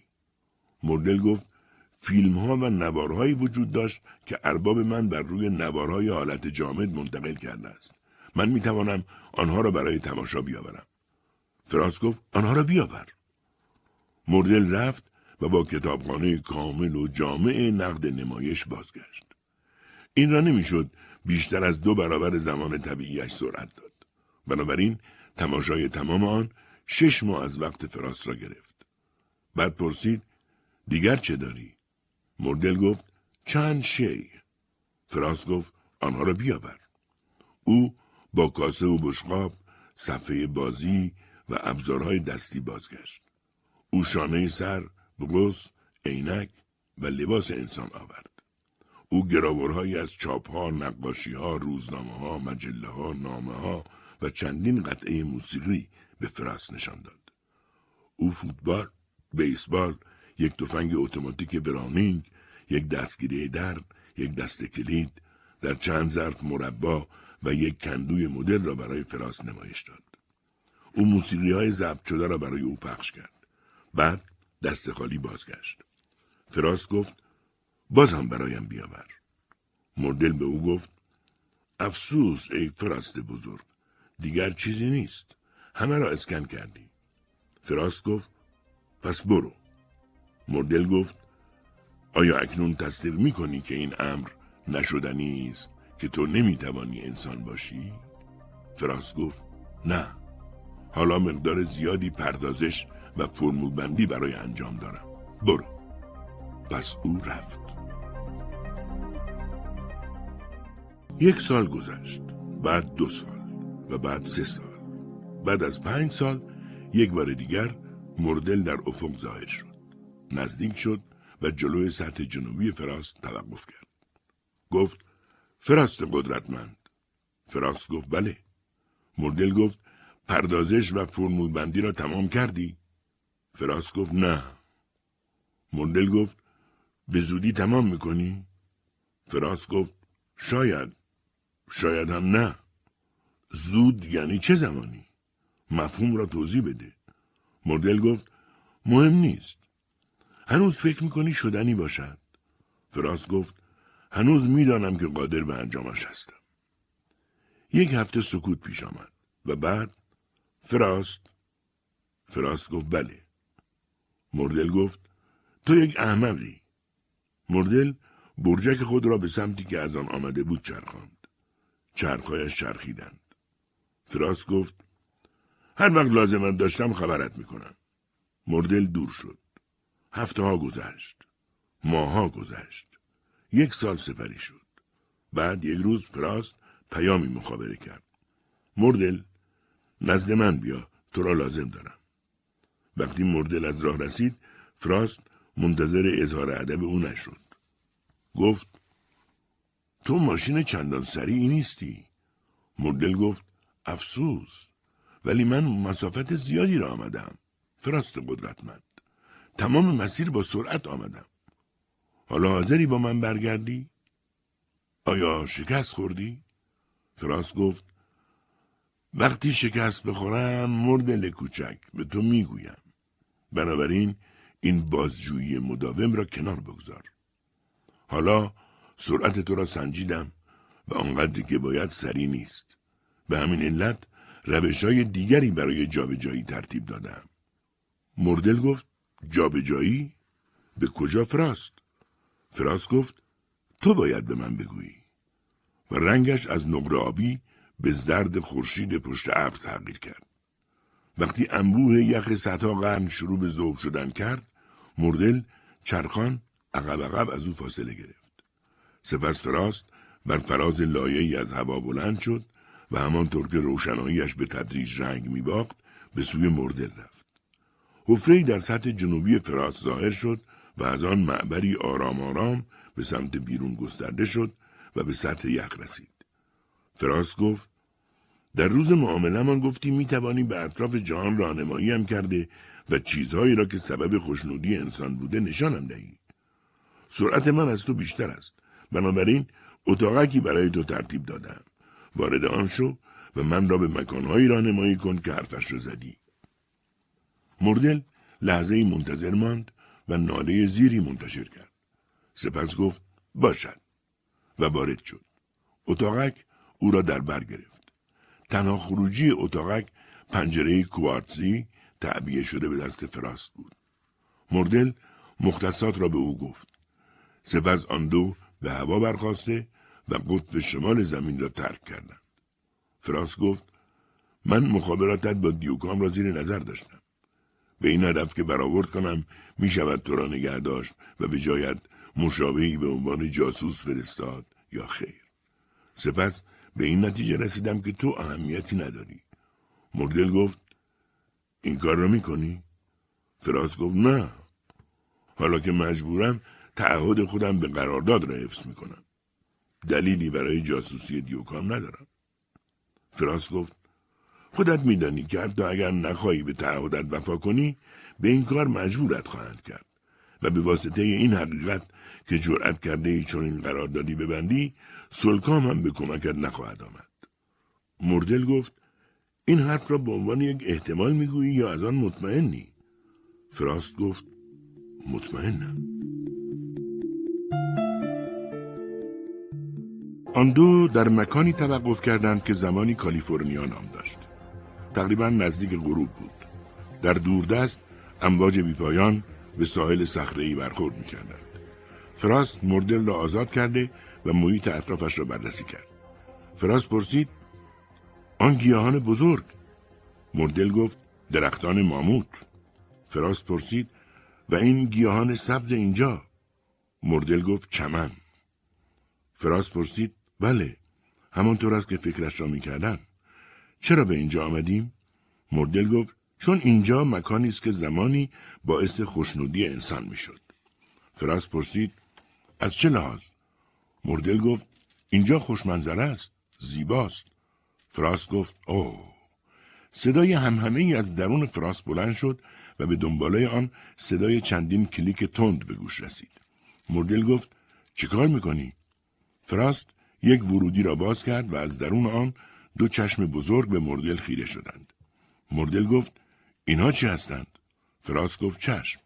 مردل گفت فیلم ها و نوارهایی وجود داشت که ارباب من بر روی نوارهای حالت جامد منتقل کرده است. من می توانم آنها را برای تماشا بیاورم. فراس گفت آنها را بیاور. مردل رفت و با کتابخانه کامل و جامع نقد نمایش بازگشت. این را نمی‌شد بیشتر از دو برابر زمان طبیعیش سرعت داد. بنابراین تماشای تمام آن شش ماه از وقت فراس را گرفت. بعد پرسید دیگر چه داری؟ مردل گفت چند شی. فراس گفت آنها را بیاور. او با کاسه و بشقاب صفحه بازی و ابزارهای دستی بازگشت. او شانه سر، بغس، عینک و لباس انسان آورد. او گراورهایی از چاپها، نقاشیها، ها، نامه ها و چندین قطعه موسیقی به فراس نشان داد. او فوتبال، بیسبال، یک تفنگ اتوماتیک برانینگ، یک دستگیری در، یک دست کلید، در چند ظرف مربا و یک کندوی مدل را برای فراس نمایش داد. او موسیقی های ضبط شده را برای او پخش کرد. بعد دست خالی بازگشت. فراس گفت باز هم برایم بیاور. مردل به او گفت افسوس ای فراست بزرگ دیگر چیزی نیست همه را اسکن کردی. فراست گفت پس برو. مردل گفت آیا اکنون تصدیق می کنی که این امر نشدنی است که تو نمی‌توانی انسان باشی؟ فراست گفت نه. حالا مقدار زیادی پردازش و فرمول بندی برای انجام دارم. برو. پس او رفت. یک سال گذشت بعد دو سال و بعد سه سال. بعد از پنج سال یک بار دیگر مردل در افق ظاهر شد. نزدیک شد و جلوی سطح جنوبی فراست توقف کرد. گفت فراست قدرتمند. فراست گفت بله. مردل گفت پردازش و فرمول بندی را تمام کردی. فراست گفت نه. مردل گفت به زودی تمام می‌کنی. فراست گفت شاید. شاید هم نه. زود یعنی چه زمانی؟ مفهوم را توضیح بده. مردل گفت مهم نیست. هنوز فکر می‌کنی شدنی باشد؟ فراس گفت هنوز می‌دانم که قادر به انجامش هستم. یک هفته سکوت پیش آمد و بعد فراست فراست گفت بله. مردل گفت تو یک احمقی. مردل برجک خود را به سمتی که از آن آمده بود چرخاند. چرخهایش چرخیدند. فراست گفت هر وقت لازمت داشتم خبرت می‌کنم. مردل دور شد. هفته ها گذشت. ماها گذشت. یک سال سپری شد. بعد یک روز فراست پیامی مخابره کرد. مردل نزد من بیا تو را لازم دارم. وقتی مردل از راه رسید فراست منتظر اظهار ادب او نشد. گفت تو ماشین چندان سریعی نیستی. مردل گفت افسوس. ولی من مسافت زیادی را آمدم. فراست قدرتمند. تمام مسیر با سرعت آمدم. حالا حاضری با من برگردی؟ آیا شکست خوردی؟ فراست گفت وقتی شکست بخورم مرد کوچک به تو می‌گویم. بنابراین این بازجویی مداوم را کنار بگذار. حالا سرعت تو را سنجیدم و آنقدر که باید سری نیست. به همین علت روش های دیگری برای جابجایی ترتیب دادم. مردل گفت جابجایی؟ به کجا فراست؟ فراست گفت تو باید به من بگویی. و رنگش از نقره آبی به زرد خورشید پشت ابر تغییر کرد. وقتی انبوه یخ صدها قرن شروع به ذوب شدن کرد مردل چرخان عقب عقب از او فاصله گرفت. سپس فراست بر فراز لایه از هوا بلند شد و همانطور که روشناییش به تدریج رنگ میباخت به سوی مردل رفت حفرهای در سطح جنوبی فراست ظاهر شد و از آن معبری آرام آرام به سمت بیرون گسترده شد و به سطح یخ رسید. فراست گفت در روز معامله من گفتی می توانی به اطراف جهان راهنمایی هم کرده و چیزهایی را که سبب خوشنودی انسان بوده نشانم دهی. سرعت من از تو بیشتر است. بنابراین اتاقکی برای تو ترتیب دادم. وارد آن شو و من را به مکانهایی راهنمایی کن که حرفش را زدی. مردل لحظه منتظر ماند و ناله زیری منتشر کرد. سپس گفت باشد و وارد شد. اتاقک او را در بر گرفت. تنها خروجی اتاقک پنجره کوارتزی تعبیه شده به دست فراست بود. مردل مختصات را به او گفت. سپس آن دو به هوا برخواسته و قطب شمال زمین را ترک کردند. فراست گفت من مخابراتت با دیوکام را زیر نظر داشتم. به این هدف که برآورد کنم می شود تو را نگه داشت و به جایت مشابهی به عنوان جاسوس فرستاد یا خیر. سپس به این نتیجه رسیدم که تو اهمیتی نداری. مردل گفت این کار را می کنی؟ فراس گفت نه. حالا که مجبورم تعهد خودم به قرارداد را حفظ می کنم. دلیلی برای جاسوسی دیوکام ندارم. فراس گفت خودت میدانی که حتی اگر نخواهی به تعهدت وفا کنی به این کار مجبورت خواهند کرد و به واسطه این حقیقت که جرأت کرده ای چون این قراردادی ببندی سلکام هم به کمکت نخواهد آمد مردل گفت این حرف را به عنوان یک احتمال می‌گویی یا از آن مطمئنی فراست گفت مطمئنم آن دو در مکانی توقف کردند که زمانی کالیفرنیا نام داشت. تقریبا نزدیک غروب بود. در دوردست امواج بیپایان به ساحل صخره‌ای برخورد می‌کردند. فراست مردل را آزاد کرده و محیط اطرافش را بررسی کرد. فراست پرسید آن گیاهان بزرگ؟ مردل گفت درختان ماموت. فراست پرسید و این گیاهان سبز اینجا؟ مردل گفت چمن. فراست پرسید بله همانطور است که فکرش را می‌کردن چرا به اینجا آمدیم؟ مردل گفت چون اینجا مکانی است که زمانی باعث خوشنودی انسان می‌شد. فراست پرسید از چه لحاظ؟ مردل گفت اینجا خوشمنظره است زیباست. فراست گفت اوه. صدای همهمه ای از درون فراست بلند شد و به دنباله آن صدای چندین کلیک تند به گوش رسید. مردل گفت چیکار می‌کنی؟ فراست یک ورودی را باز کرد و از درون آن دو چشم بزرگ به مردل خیره شدند مردل گفت اینها چی هستند فراست گفت چشم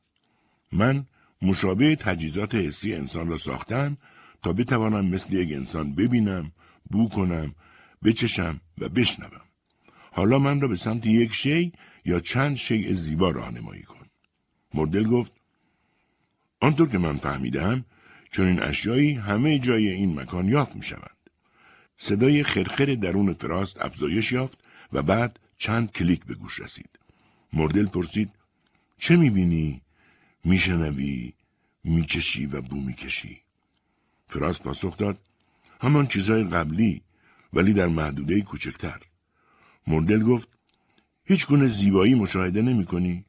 من مشابه تجهیزات حسی انسان را ساختم تا بتوانم مثل یک انسان ببینم، بو کنم، بچشم و بشنوم. حالا من را به سمت یک شی یا چند شیء زیبا راهنمایی کن. مردل گفت آنطور که من فهمیدم چون اشیایی همه جای این مکان یافت می شوند. صدای خرخر درون فراست افزایش یافت و بعد چند کلیک به گوش رسید. مردل پرسید چه می‌بینی؟ میشنوی؟ میچشی و بو می‌کشی؟ فراست پاسخ داد همان چیزهای قبلی ولی در محدوده کوچکتر. مردل گفت هیچ گونه زیبایی مشاهده نمی کنی؟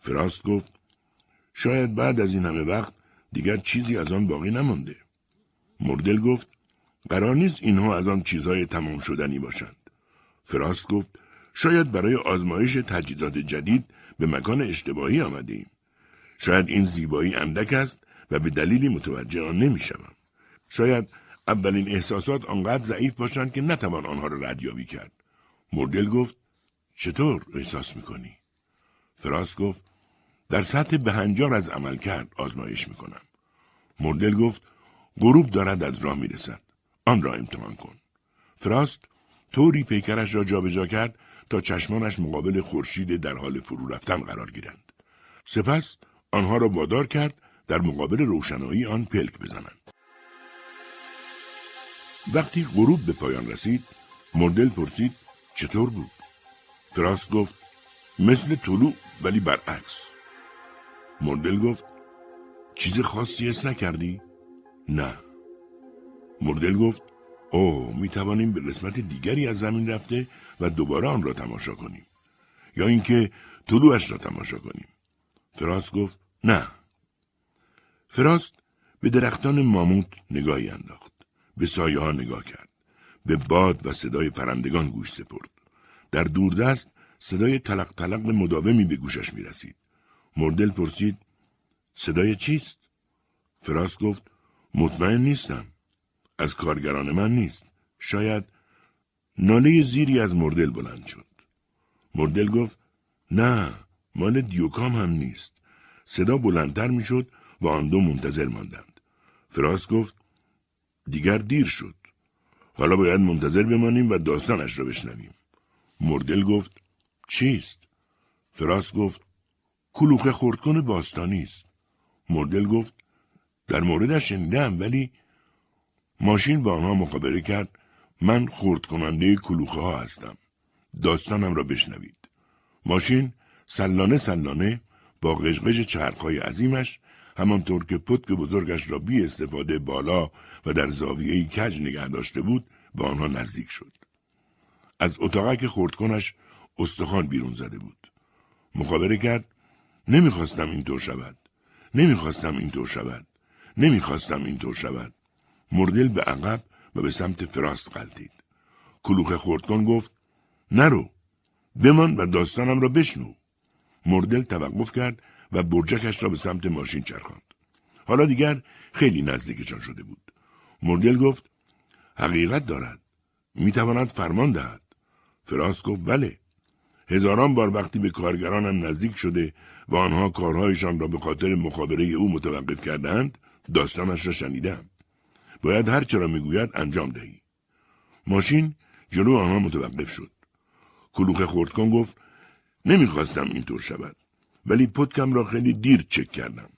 فراست گفت شاید بعد از این همه وقت دیگر چیزی از آن باقی نمانده. مردل گفت قرار نیست اینها از آن چیزهای تمام شدنی باشند. فراست گفت شاید برای آزمایش تجهیزات جدید به مکان اشتباهی آمده ایم. شاید این زیبایی اندک است و به دلیلی متوجه آن نمی‌شوم. شاید اولین احساسات آنقدر ضعیف باشند که نتوان آنها را ردیابی کرد. مردل گفت چطور احساس می‌کنی؟ فراست گفت در سطح بهنجار از عمل کرد آزمایش می‌کنم. مردل گفت غروب دارد از راه می‌رسد. آن را امتحان کن. فراست طوری پیکرش را جابجا کرد تا چشمانش مقابل خورشید در حال فرو رفتن قرار گیرند. سپس آنها را وادار کرد در مقابل روشنایی آن پلک بزنند. وقتی غروب به پایان رسید، مردل پرسید چطور بود؟ فراست گفت مثل طلوع ولی برعکس. مردل گفت چیز خاصی اس نکردی؟ نه. مردل گفت اوه می توانیم به قسمت دیگری از زمین رفته و دوباره آن را تماشا کنیم. یا اینکه طلوعش را تماشا کنیم. فراست گفت نه. فراست به درختان ماموت نگاهی انداخت. به سایه ها نگاه کرد. به باد و صدای پرندگان گوش سپرد. در دوردست صدای تلق تلق مداومی به گوشش می رسید. مردل پرسید صدای چیست؟ فراست گفت مطمئن نیستم. از کارگران من نیست. شاید ناله زیری از مردل بلند شد. مردل گفت نه مال دیوکام هم نیست. صدا بلندتر می‌شد و آن دو منتظر ماندند. فراست گفت دیگر دیر شد. حالا باید منتظر بمانیم و داستانش را بشنویم. مردل گفت چیست؟ فراست گفت کلوخه خردکن باستانی است. مردل گفت در موردش شنیدم ولی ماشین با آنها مخابره کرد من خورد کننده کلوخه ها هستم. داستانم را بشنوید. ماشین سلانه سلانه با قشقش چرخهای عظیمش همانطور که پتک بزرگش را بی استفاده بالا و در زاویه کج نگه داشته بود به آنها نزدیک شد. از اتاقک خردکنش استخوان بیرون زده بود. مخابره کرد نمی‌خواستم اینطور شود. نمی‌خواستم اینطور شود. نمی‌خواستم اینطور شود. مردل به عقب و به سمت فراست قلتید. کلوخ خردکن گفت نرو. بمان و داستانم را بشنو. مردل توقف کرد و برجکش را به سمت ماشین چرخاند. حالا دیگر خیلی نزدیکشان شده بود. مردل گفت حقیقت دارد. می‌تواند فرمان دهد. فراست گفت بله. هزاران بار وقتی به کارگرانم نزدیک شده و آنها کارهایشان را به خاطر مخابره او متوقف کردند داستانش را شنیدم. باید هر چرا می‌گوید انجام دهی. ماشین جلو آنها متوقف شد. کلوخ خردکان گفت نمی‌خواستم اینطور شود. ولی پتکم را خیلی دیر چک کردم.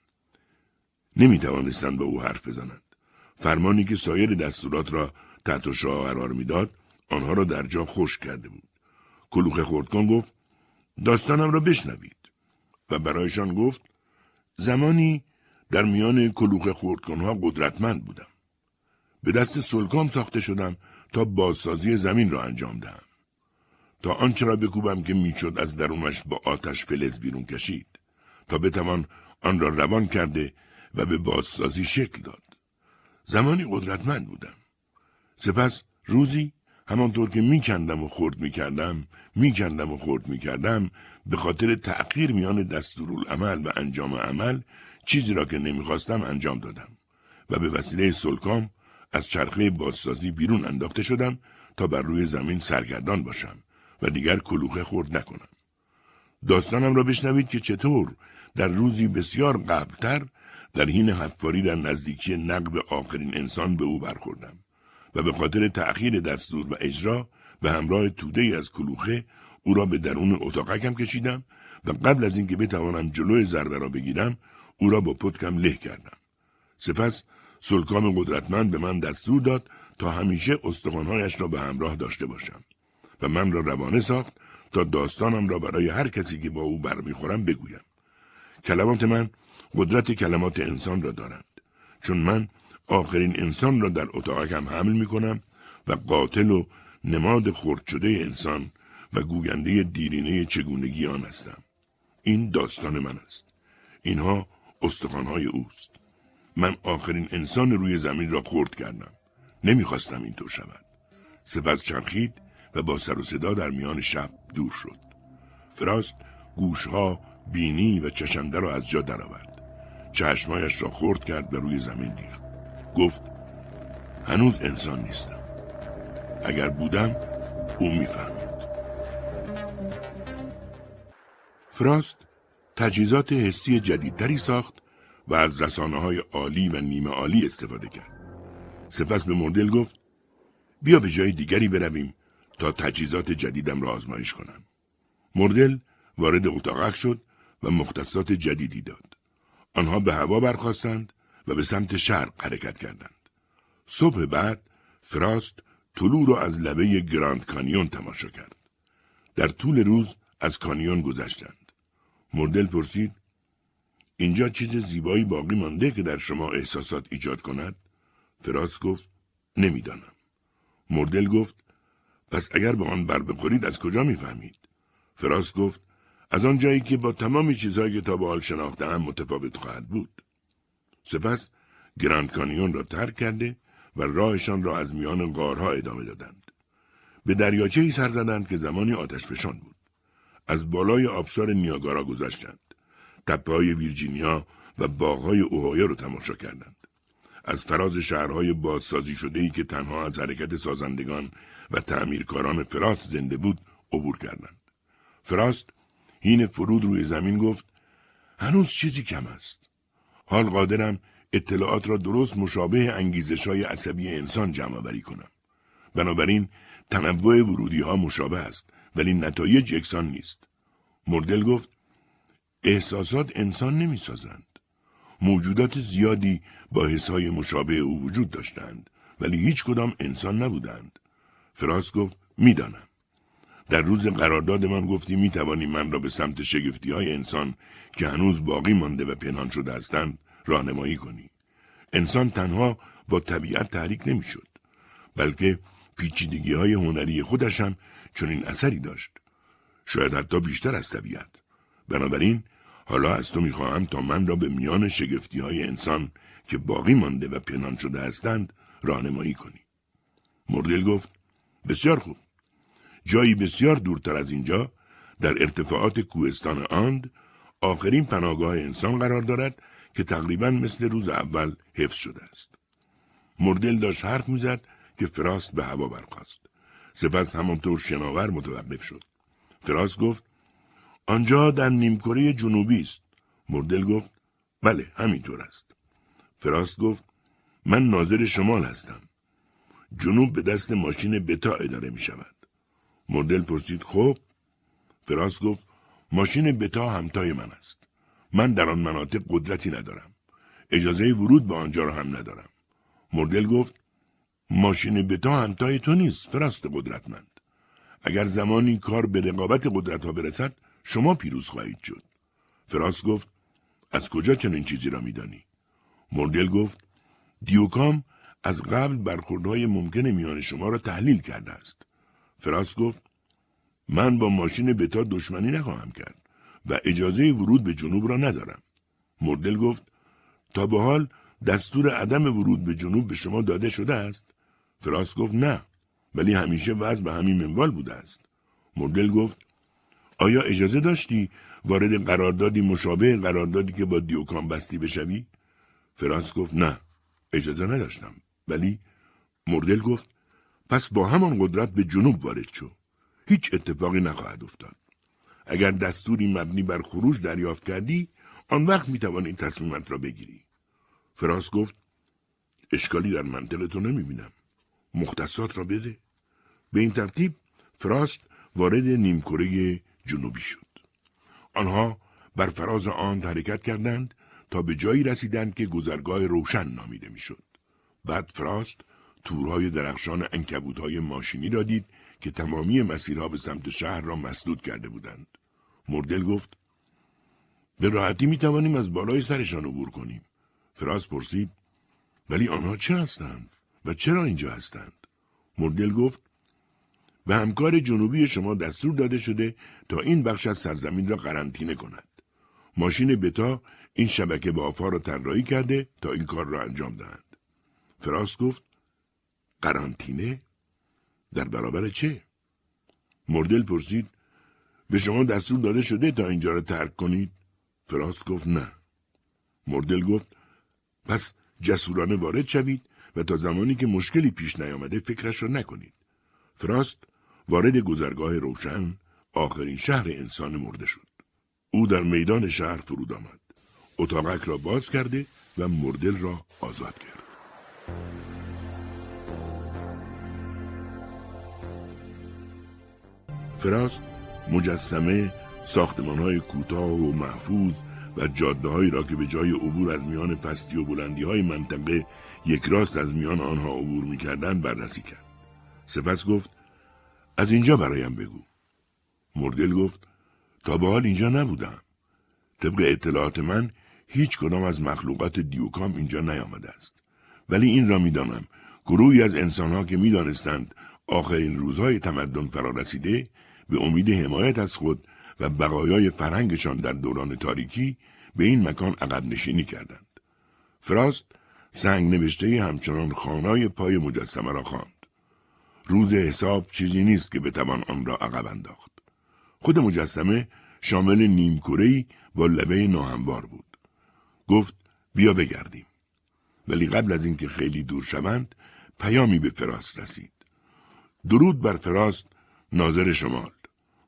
نمی توانستند به او حرف بزنند. فرمانی که سایر دستورات را تحت شاه قرار می‌داد آنها را در جا خوش کرده بود. کلوخ خردکان گفت داستانم را بشنوید و برایشان گفت زمانی در میان کلوخ خردکنها قدرتمند بودم. به دست سلکام ساخته شدم تا بازسازی زمین را انجام دهم. تا آنچه را بکوبم که می‌شد از درونش با آتش فلز بیرون کشید تا بتوان آن را روان کرده و به بازسازی شکل داد. زمانی قدرتمند بودم. سپس روزی همانطور که میکندم و خورد می‌کردم میکندم و خورد می‌کردم به خاطر تأخیر میان دستورالعمل و انجام عمل چیزی را که نمی‌خواستم انجام دادم و به وسیله سلکام از چرخه بازسازی بیرون انداخته شدم تا بر روی زمین سرگردان باشم و دیگر کلوخه خورد نکنم. داستانم را بشنوید که چطور در روزی بسیار قبلتر در حین حفاری در نزدیکی نقب آخرین انسان به او برخوردم و به خاطر تأخیر دستور و اجرا به همراه توده از کلوخه او را به درون اتاقکم کشیدم و قبل از اینکه بتوانم جلوی ضربه را بگیرم او را با پتکم له کردم. سپس سلکام قدرتمند به من دستور داد تا همیشه استخوانهایش را به همراه داشته باشم و من را روانه ساخت تا داستانم را برای هر کسی که با او برمیخورم بگویم. کلمات من قدرت کلمات انسان را دارند. چون من آخرین انسان را در اتاقکم حمل می کنم و قاتل و نماد خرد شده انسان و گوینده دیرینه چگونگی آن هستم. این داستان من است. اینها استخوانهای اوست. من آخرین انسان روی زمین را خرد کردم. نمی‌خواستم اینطور شود. سپس چرخید و با سر و صدا در میان شب دور شد. فراست گوشها، بینی و چشنده را از جا درآورد. چشمایش را خرد کرد و روی زمین ریخت. گفت هنوز انسان نیستم. اگر بودم او می‌فهمید. فراست تجهیزات حسی جدیدتری ساخت و از رسانه های عالی و نیمه عالی استفاده کرد. سپس به مردل گفت بیا به جای دیگری برویم تا تجهیزات جدیدم را آزمایش کنم. مردل وارد اتاقک شد و مختصات جدیدی داد. آنها به هوا برخواستند و به سمت شرق حرکت کردند. صبح بعد فراست طلوع را از لبه گراند کانیون تماشا کرد. در طول روز از کانیون گذشتند. مردل پرسید اینجا چیز زیبایی باقی مانده که در شما احساسات ایجاد کند؟ فراست گفت نمی‌دانم. مردل گفت پس اگر به آن بر بخورید از کجا می‌فهمید؟ فراست گفت از آن جایی که با تمامی چیزهایی که تا به حال شناختهام متفاوت خواهد بود. سپس گراند کانیون را ترک کرده و راهشان را از میان غارها ادامه دادند. به دریاچه ای سر زدند که زمانی آتش فشان بود. از بالای آبشار نیاگارا گذشتند. تپه های ویرجینیا و باغهای اوهایا را تماشا کردند. از فراز شهرهای بازسازی شده ای که تنها از حرکت سازندگان و تعمیرکاران فراست زنده بود عبور کردند. فراست هین فرود روی زمین گفت هنوز چیزی کم است. حال قادرم اطلاعات را درست مشابه انگیزش های عصبی انسان جمع بری کنم. بنابراین تنوع ورودی ها مشابه است ولی نتایج یکسان نیست. مردل گفت احساسات انسان نمی سازند. موجودات زیادی با حسهای مشابه او وجود داشتند ولی هیچ کدام انسان نبودند. فراس گفت می‌دانم. در روز قرارداد من گفتی می توانی من را به سمت شگفتی های انسان که هنوز باقی مانده و پنهان شده هستند راهنمایی کنی. انسان تنها با طبیعت تحریک نمی‌شد بلکه پیچیدگی های هنری خودش هم چنین اثری داشت. شاید حتی بیشتر از طبیعت. بنابراین حالا از تو می‌خواهم تا من را به میان شگفتی های انسان که باقی مانده و پنهان شده هستند راهنمایی کنی. مردل گفت بسیار خوب. جایی بسیار دورتر از اینجا در ارتفاعات کوهستان آند آخرین پناهگاه انسان قرار دارد که تقریبا مثل روز اول حفظ شده است. مردل داشت حرف می‌زد که فراست به هوا برخاست. سپس همانطور شناور متوقف شد. فراست گفت آنجا در نیمکره جنوبی است. مردل گفت بله همینطور است. فراست گفت من ناظر شمال هستم. جنوب به دست ماشین بتا اداره می شود. مردل پرسید خب فراست گفت ماشین بتا همتای من است. من در آن مناطق قدرتی ندارم. اجازه ورود به آنجا را هم ندارم. مردل گفت ماشین بتا همتای تو نیست فراست قدرتمند. اگر زمان این کار به رقابت قدرت ها برسد شما پیروز خواهید شد. فراست گفت از کجا چنین چیزی را میدانی؟ مردل گفت دیوکام از قبل برخوردهای ممکن میان شما را تحلیل کرده است. فراست گفت من با ماشین بتا دشمنی نخواهم کرد. و اجازه ورود به جنوب را ندارم. مردل گفت تا به حال دستور عدم ورود به جنوب به شما داده شده است؟ فراس گفت نه ولی همیشه وضع به همین منوال بوده است. مردل گفت آیا اجازه داشتی وارد قراردادی مشابه قراردادی که با دیوکان بستی بشوی؟ فرانس گفت نه اجازه نداشتم ولی مردل گفت پس با همان قدرت به جنوب وارد شو هیچ اتفاقی نخواهد افتاد. اگر دستوری مبنی بر خروج دریافت کردی آن وقت می توانی تصمیمت را بگیری. فراس گفت اشکالی در منطق تو نمی بینم مختصات را بده. به این ترتیب فراست وارد نیمکره جنوبی شد. آنها بر فراز آن حرکت کردند تا به جایی رسیدند که گذرگاه روشن نامیده می‌شد. بعد فراست تورهای درخشان انکبودهای ماشینی را دید که تمامی مسیرها به سمت شهر را مسدود کرده بودند مردل گفت به راحتی می توانیم از بالای سرشان عبور کنیم فراست پرسید ولی آنها چه هستند و چرا اینجا هستند مردل گفت به همکار جنوبی شما دستور داده شده تا این بخش از سرزمین را قرنطینه کند. ماشین بتا این شبکه بافا را طراحی کرده تا این کار را انجام دهند. فراست گفت قرنطینه؟ در برابر چه؟ مردل پرسید به شما دستور داده شده تا اینجا را ترک کنید؟ فراست گفت نه. مردل گفت پس جسورانه وارد شوید و تا زمانی که مشکلی پیش نیامده فکرش را نکنید. فراست وارد گذرگاه روشن آخرین شهر انسان مرده شد. او در میدان شهر فرود آمد. اتاقک را باز کرده و مردل را آزاد کرد. فراست مجسمه ساختمان های کوتاه و محفوظ و جاده را که به جای عبور از میان پستی و بلندی های منطقه یک راست از میان آنها عبور می کردن بررسی کرد. سپس گفت از اینجا برایم بگو. مردل گفت تا به حال اینجا نبودم. طبق اطلاعات من هیچ کدام از مخلوقات دیوکام اینجا نیامده است. ولی این را می‌دانم گروهی از انسانها که می‌دانستند آخرین روزهای تمدن فرا رسیده به امید حمایت از خود و بقایای فرهنگشان در دوران تاریکی به این مکان عقب نشینی کردند. فراست سنگ نوشته همچنان خانای پای مجسمه را خواند. روز حساب چیزی نیست که بتوان آن را عقب انداخت. خود مجسمه شامل نیمکره‌ای با لبه ناهموار بود. گفت بیا بگردیم. ولی قبل از اینکه خیلی دور شوند پیامی به فراست رسید. درود بر فراست ناظر شمال.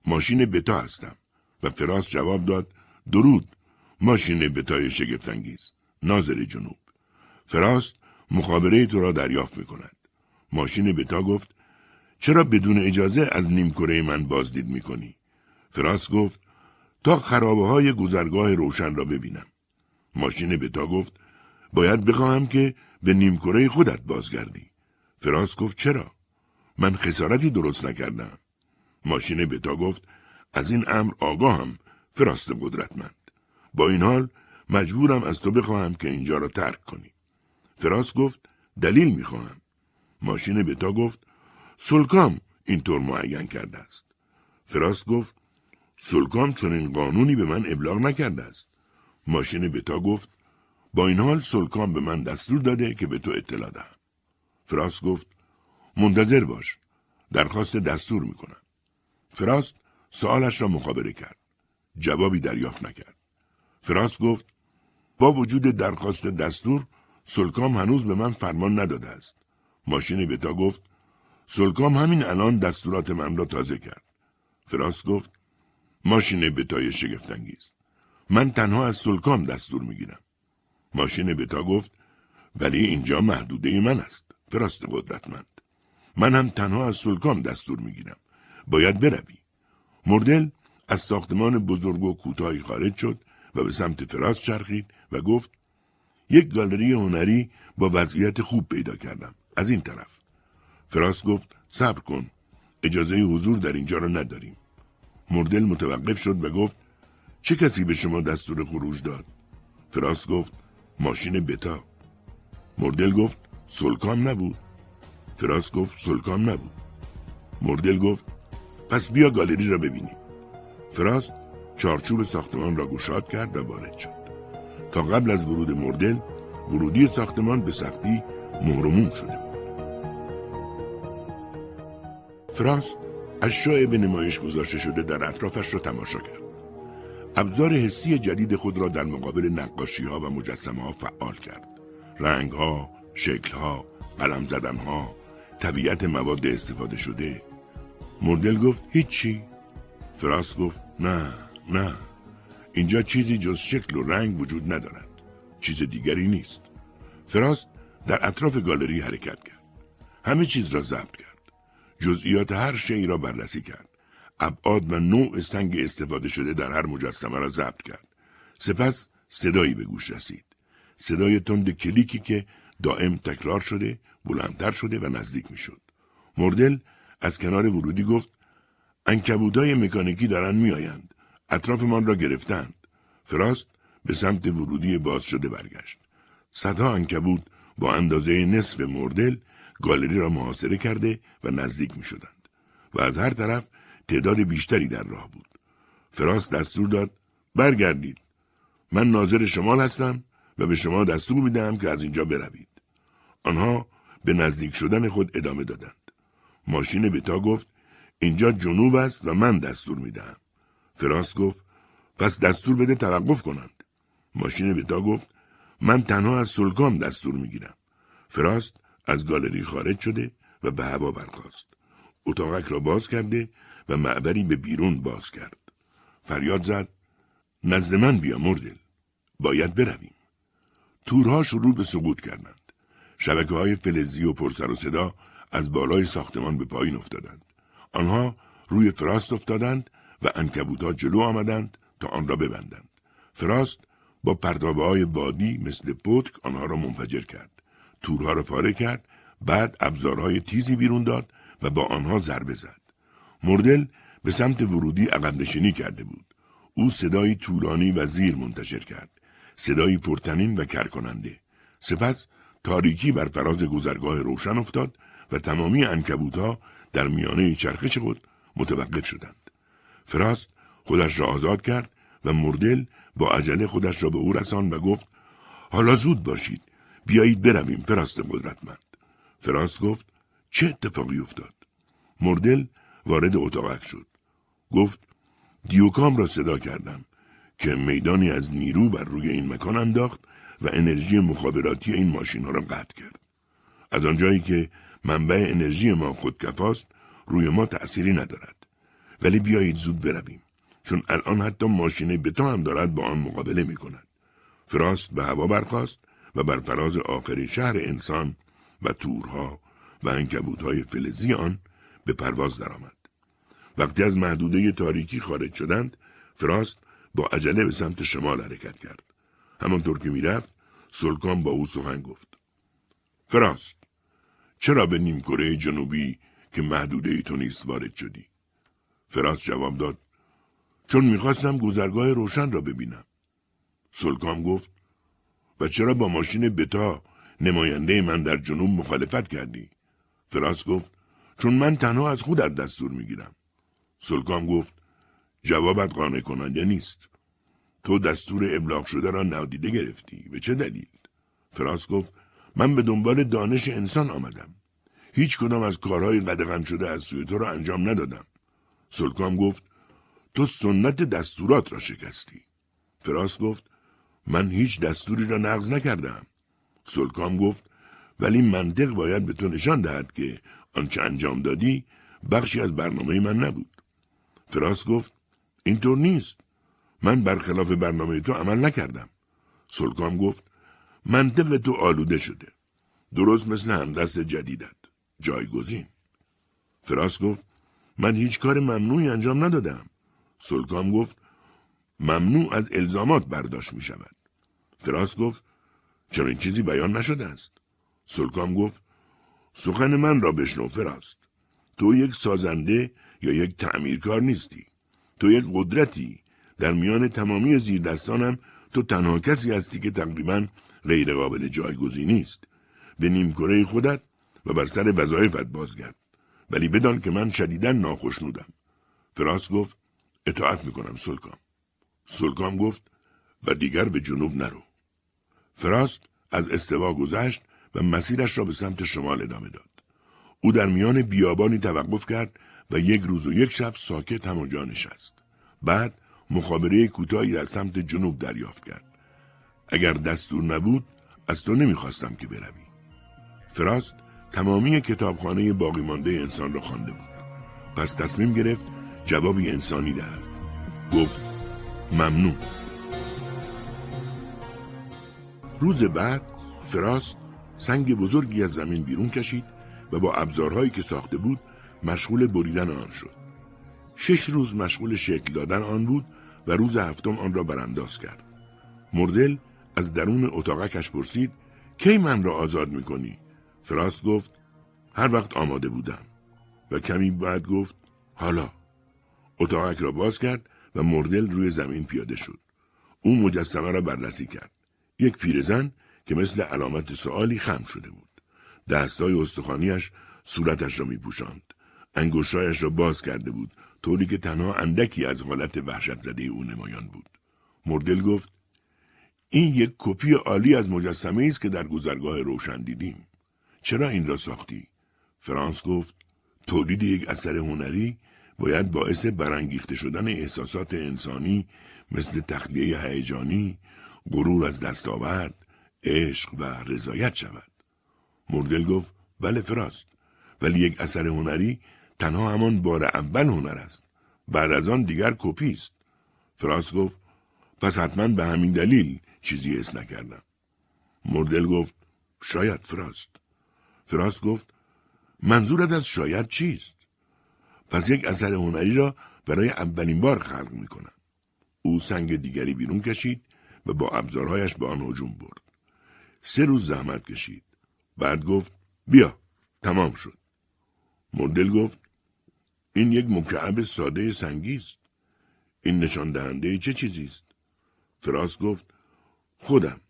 ماشین بتا هستم و فراست جواب داد درود ماشین بتای شگفتانگیز ناظر جنوب فراست مخابره تو را دریافت می کند. ماشین بتا گفت چرا بدون اجازه از نیمکره من بازدید می کنی؟ فراست گفت تا خرابه های گذرگاه روشن را ببینم. ماشین بتا گفت باید بخواهم که به نیمکره خودت بازگردی. فراست گفت چرا؟ من خسارتی درست نکردم. ماشین بتا گفت از این امر آگاهم فراست قدرتمند. با این حال مجبورم از تو بخواهم که اینجا را ترک کنی. فراست گفت دلیل می‌خواهم. ماشین بتا گفت سلکام اینطور معین کرده است. فراست گفت سلکام چنین قانونی به من ابلاغ نکرده است. ماشین بتا گفت با این حال سلکام به من دستور داده که به تو اطلاع دهم. فراست گفت منتظر باش. درخواست دستور می‌کنم. فراست سوالش را مخابره کرد. جوابی دریافت نکرد. فراست گفت با وجود درخواست دستور سلکام هنوز به من فرمان نداده است. ماشین بتا گفت سلکام همین الان دستورات من را تازه کرد. فراست گفت ماشین بتای شگفتانگیز. من تنها از سلکام دستور می‌گیرم. ماشین بتا گفت ولی اینجا محدوده من است. فراست قدرتمند. من هم تنها از سلکام دستور می‌گیرم. باید بروی. مردل از ساختمان بزرگ و کوتاهی خارج شد و به سمت فراست چرخید و گفت یک گالری هنری با وضعیت خوب پیدا کردم. از این طرف. فراست گفت صبر کن اجازه حضور در اینجا را نداریم مردل متوقف شد و گفت چه کسی به شما دستور خروج داد فراست گفت ماشین بتا مردل گفت سلکام نبود فراست گفت سلکام نبود مردل گفت پس بیا گالری را ببینیم فراست چارچوب ساختمان را گشاد کرد و وارد شد تا قبل از ورود مردل ورودی ساختمان به سختی مهرموم شده بود فراست اشیاء به نمایش گذاشته شده در اطرافش را تماشا کرد. ابزار حسی جدید خود را در مقابل نقاشی ها و مجسمه ها فعال کرد. رنگ ها، شکل ها، قلم زدن ها، طبیعت مواد استفاده شده. مردل گفت هیچی. فراست گفت نه، نه. اینجا چیزی جز شکل و رنگ وجود ندارد. چیز دیگری نیست. فراست در اطراف گالری حرکت کرد. همه چیز را ضبط کرد. جزئیات هر شی را بررسی کرد. ابعاد و نوع سنگ استفاده شده در هر مجسمه را ضبط کرد. سپس صدایی به گوش رسید. صدای تند کلیکی که دائم تکرار شده، بلندتر شده و نزدیک می‌شد. مردل از کنار ورودی گفت انکبودای مکانیکی دارن میآیند. اطرافمان را گرفتند. فراست به سمت ورودی باز شده برگشت. صدها انکبود با اندازه نصف مردل گالری را محاصره کرده و نزدیک می شدند و از هر طرف تعداد بیشتری در راه بود. فراست دستور داد برگردید. من ناظر شمال هستم و به شما دستور می دهم که از اینجا بروید. آنها به نزدیک شدن خود ادامه دادند. ماشین بتا گفت اینجا جنوب است و من دستور می دهم. فراست گفت پس دستور بده توقف کنند. ماشین بتا گفت من تنها از سلکام دستور می گیرم. فراست از گالری خارج شده و به هوا برخاست. اتاقک را باز کرده و معبری به بیرون باز کرد. فریاد زد نزد من بیا مردل. باید برویم. تورها شروع به سقوط کردند. شبکه های فلزی و پرسر و صدا از بالای ساختمان به پایین افتادند. آنها روی فراست افتادند و انکبوت جلو آمدند تا آن را ببندند. فراست با پرتابه های بادی مثل پتک آنها را منفجر کرد. تورها را پاره کرد بعد ابزارهای تیزی بیرون داد و با آنها ضربه زد. مردل به سمت ورودی عقب نشینی کرده بود. او صدایی طولانی و زیر منتشر کرد. صدایی پرتنین و کرکننده. سپس تاریکی بر فراز گذرگاه روشن افتاد و تمامی انکبوتها در میانه چرخش خود متوقف شدند. فراست خودش را آزاد کرد و مردل با عجله خودش را به او رسان و گفت حالا زود باشید بیایید برویم فراست قدرتمند. فراست گفت چه اتفاقی افتاد؟ مردل وارد اتاقک شد. گفت دیوکام را صدا کردم که میدانی از نیرو بر روی این مکان انداخت و انرژی مخابراتی این ماشین ها را قطع کرد. از آنجایی که منبع انرژی ما خودکفاست روی ما تأثیری ندارد ولی بیایید زود برویم چون الان حتی ماشین بتا هم دارد با آن مقابله می کند. فراست به هوا برخاست و بر فراز آخری شهر انسان و تورها و انکبوتهای فلزی آن به پرواز درآمد. وقتی از محدوده تاریکی خارج شدند، فراست با عجله به سمت شمال حرکت کرد. همانطور که می‌رفت، سلکان با او سخن گفت. فراست، چرا به نیمکره جنوبی که محدوده تو نیست وارد شدی؟ فراست جواب داد چون می‌خواستم گذرگاه روشن را ببینم. سلکام گفت و چرا با ماشین بتا نماینده من در جنوب مخالفت کردی؟ فراس گفت چون من تنها از خودت دستور می‌گیرم. سلکام گفت جوابت قانع کننده نیست. تو دستور ابلاغ شده را نادیده گرفتی. به چه دلیل؟ فراس گفت من به دنبال دانش انسان آمدم. هیچ کدام از کارهای قدغن شده از سوی تو را انجام ندادم. سلکام گفت تو سنت دستورات را شکستی. فراس گفت من هیچ دستوری را نقض نکردم. سلکام گفت ولی منطق باید به تو نشان دهد که آنچه انجام دادی بخشی از برنامه من نبود. فراس گفت اینطور نیست. من برخلاف برنامه تو عمل نکردم. سلکام گفت منطق تو آلوده شده. درست مثل همدست جدیدت. جایگزین. فراست گفت من هیچ کار ممنوعی انجام ندادم. سلکام گفت ممنوع از الزامات برداشت می شود. فراست گفت چرا چنین چیزی بیان نشده است. سلکام گفت سخن من را بشنو فراست. تو یک سازنده یا یک تعمیرکار نیستی. تو یک قدرتی در میان تمامی زیردستانم تو تنها کسی هستی که تقریبا غیر قابل جایگزینی است. به نیمکره خودت و بر سر وظایفت بازگرد. ولی بدان که من شدیدا ناخشنودم. فراس گفت اطاعت می‌کنم سلکام. سلکام گفت و دیگر به جنوب نرو. فراست از استوا گذشت و مسیرش را به سمت شمال ادامه داد. او در میان بیابانی توقف کرد و یک روز و یک شب ساکت همانجا نشست. بعد مخابره کوتاهی از سمت جنوب دریافت کرد. اگر دستور نبود از تو نمی‌خواستم که بروی. فراست تمامی کتابخانه باقی مانده انسان را خوانده بود. پس تصمیم گرفت جوابی انسانی دهد. گفت ممنون. روز بعد فراست سنگ بزرگی از زمین بیرون کشید و با ابزارهایی که ساخته بود مشغول بریدن آن شد. شش روز مشغول شکل دادن آن بود و روز هفتم آن را برانداز کرد. مردل از درون اتاقکش پرسید کی من را آزاد می‌کنی؟ فراست گفت هر وقت آماده بودم و کمی بعد گفت حالا اتاقک را باز کرد و مردل روی زمین پیاده شد. او مجسمه را بررسی کرد. یک پیرزن که مثل علامت سوالی خم شده بود. دستای استخوانیش صورتش را می پوشند. انگشتایش را باز کرده بود طوری که تنها اندکی از حالت وحشت زده او نمایان بود. مردل گفت این یک کپی عالی از مجسمه است که در گذرگاه روشن دیدیم. چرا این را ساختی؟ فرانس گفت تولید یک اثر هنری باید باعث برانگیخته شدن احساسات انسانی مثل تخلیه هیجانی، غرور از دستاورد، عشق و رضایت شود. مردل گفت بله فراست ولی یک اثر هنری تنها همان بار اول هنر است. بعد از آن دیگر کپی است. فراست گفت پس حتما به همین دلیل چیزی حس نکردم. مردل گفت شاید فراست. فراست گفت منظورت از شاید چیست؟ پس یک اثر هنری را برای اولین بار خلق می کنم. او سنگ دیگری بیرون کشید و با ابزارهایش به آن هجوم برد. سه روز زحمت کشید. بعد گفت بیا تمام شد. مردل گفت این یک مکعب ساده سنگی است. این نشان دهنده چه چیزی است؟ فراس گفت خودم.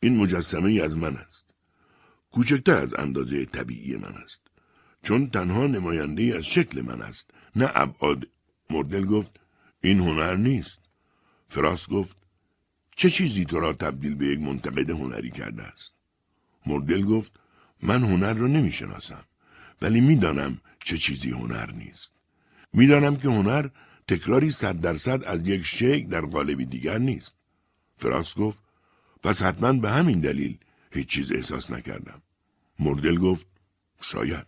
این مجسمه ای از من است. کوچکتر از اندازه طبیعی من است. چون تنها نماینده ای از شکل من است. نه ابعاد. مردل گفت این هنر نیست. فراس گفت چه چیزی تو را تبدیل به یک منتقد هنری کرده است؟ مردل گفت من هنر را نمی شناسم ولی می‌دانم چه چیزی هنر نیست. می‌دانم که هنر تکراری صد درصد از یک شیک در قالبی دیگر نیست. فراس گفت پس حتما به همین دلیل هیچ چیز احساس نکردم مردل گفت شاید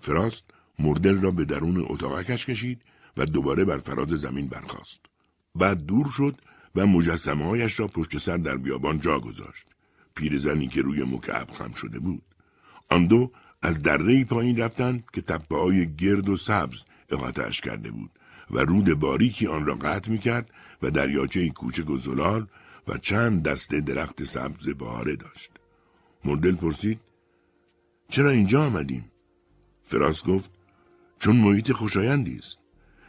فراست مردل را به درون اتاقکش کشید و دوباره بر فراز زمین برخاست. بعد دور شد و مجسمه هایش را پشت سر در بیابان جا گذاشت. پیرزنی که روی مکعب خم شده بود. آن دو از دره پایین رفتند که تپه های گرد و سبز احاطهاش کرده بود و رود باریکی آن را قطع می کرد و دریاچه کوچک و زلال و چند دسته درخت سبز بهاره داشت. مردل پرسید چرا اینجا آمدیم؟ فراس گفت چون محیط خوشایندی است.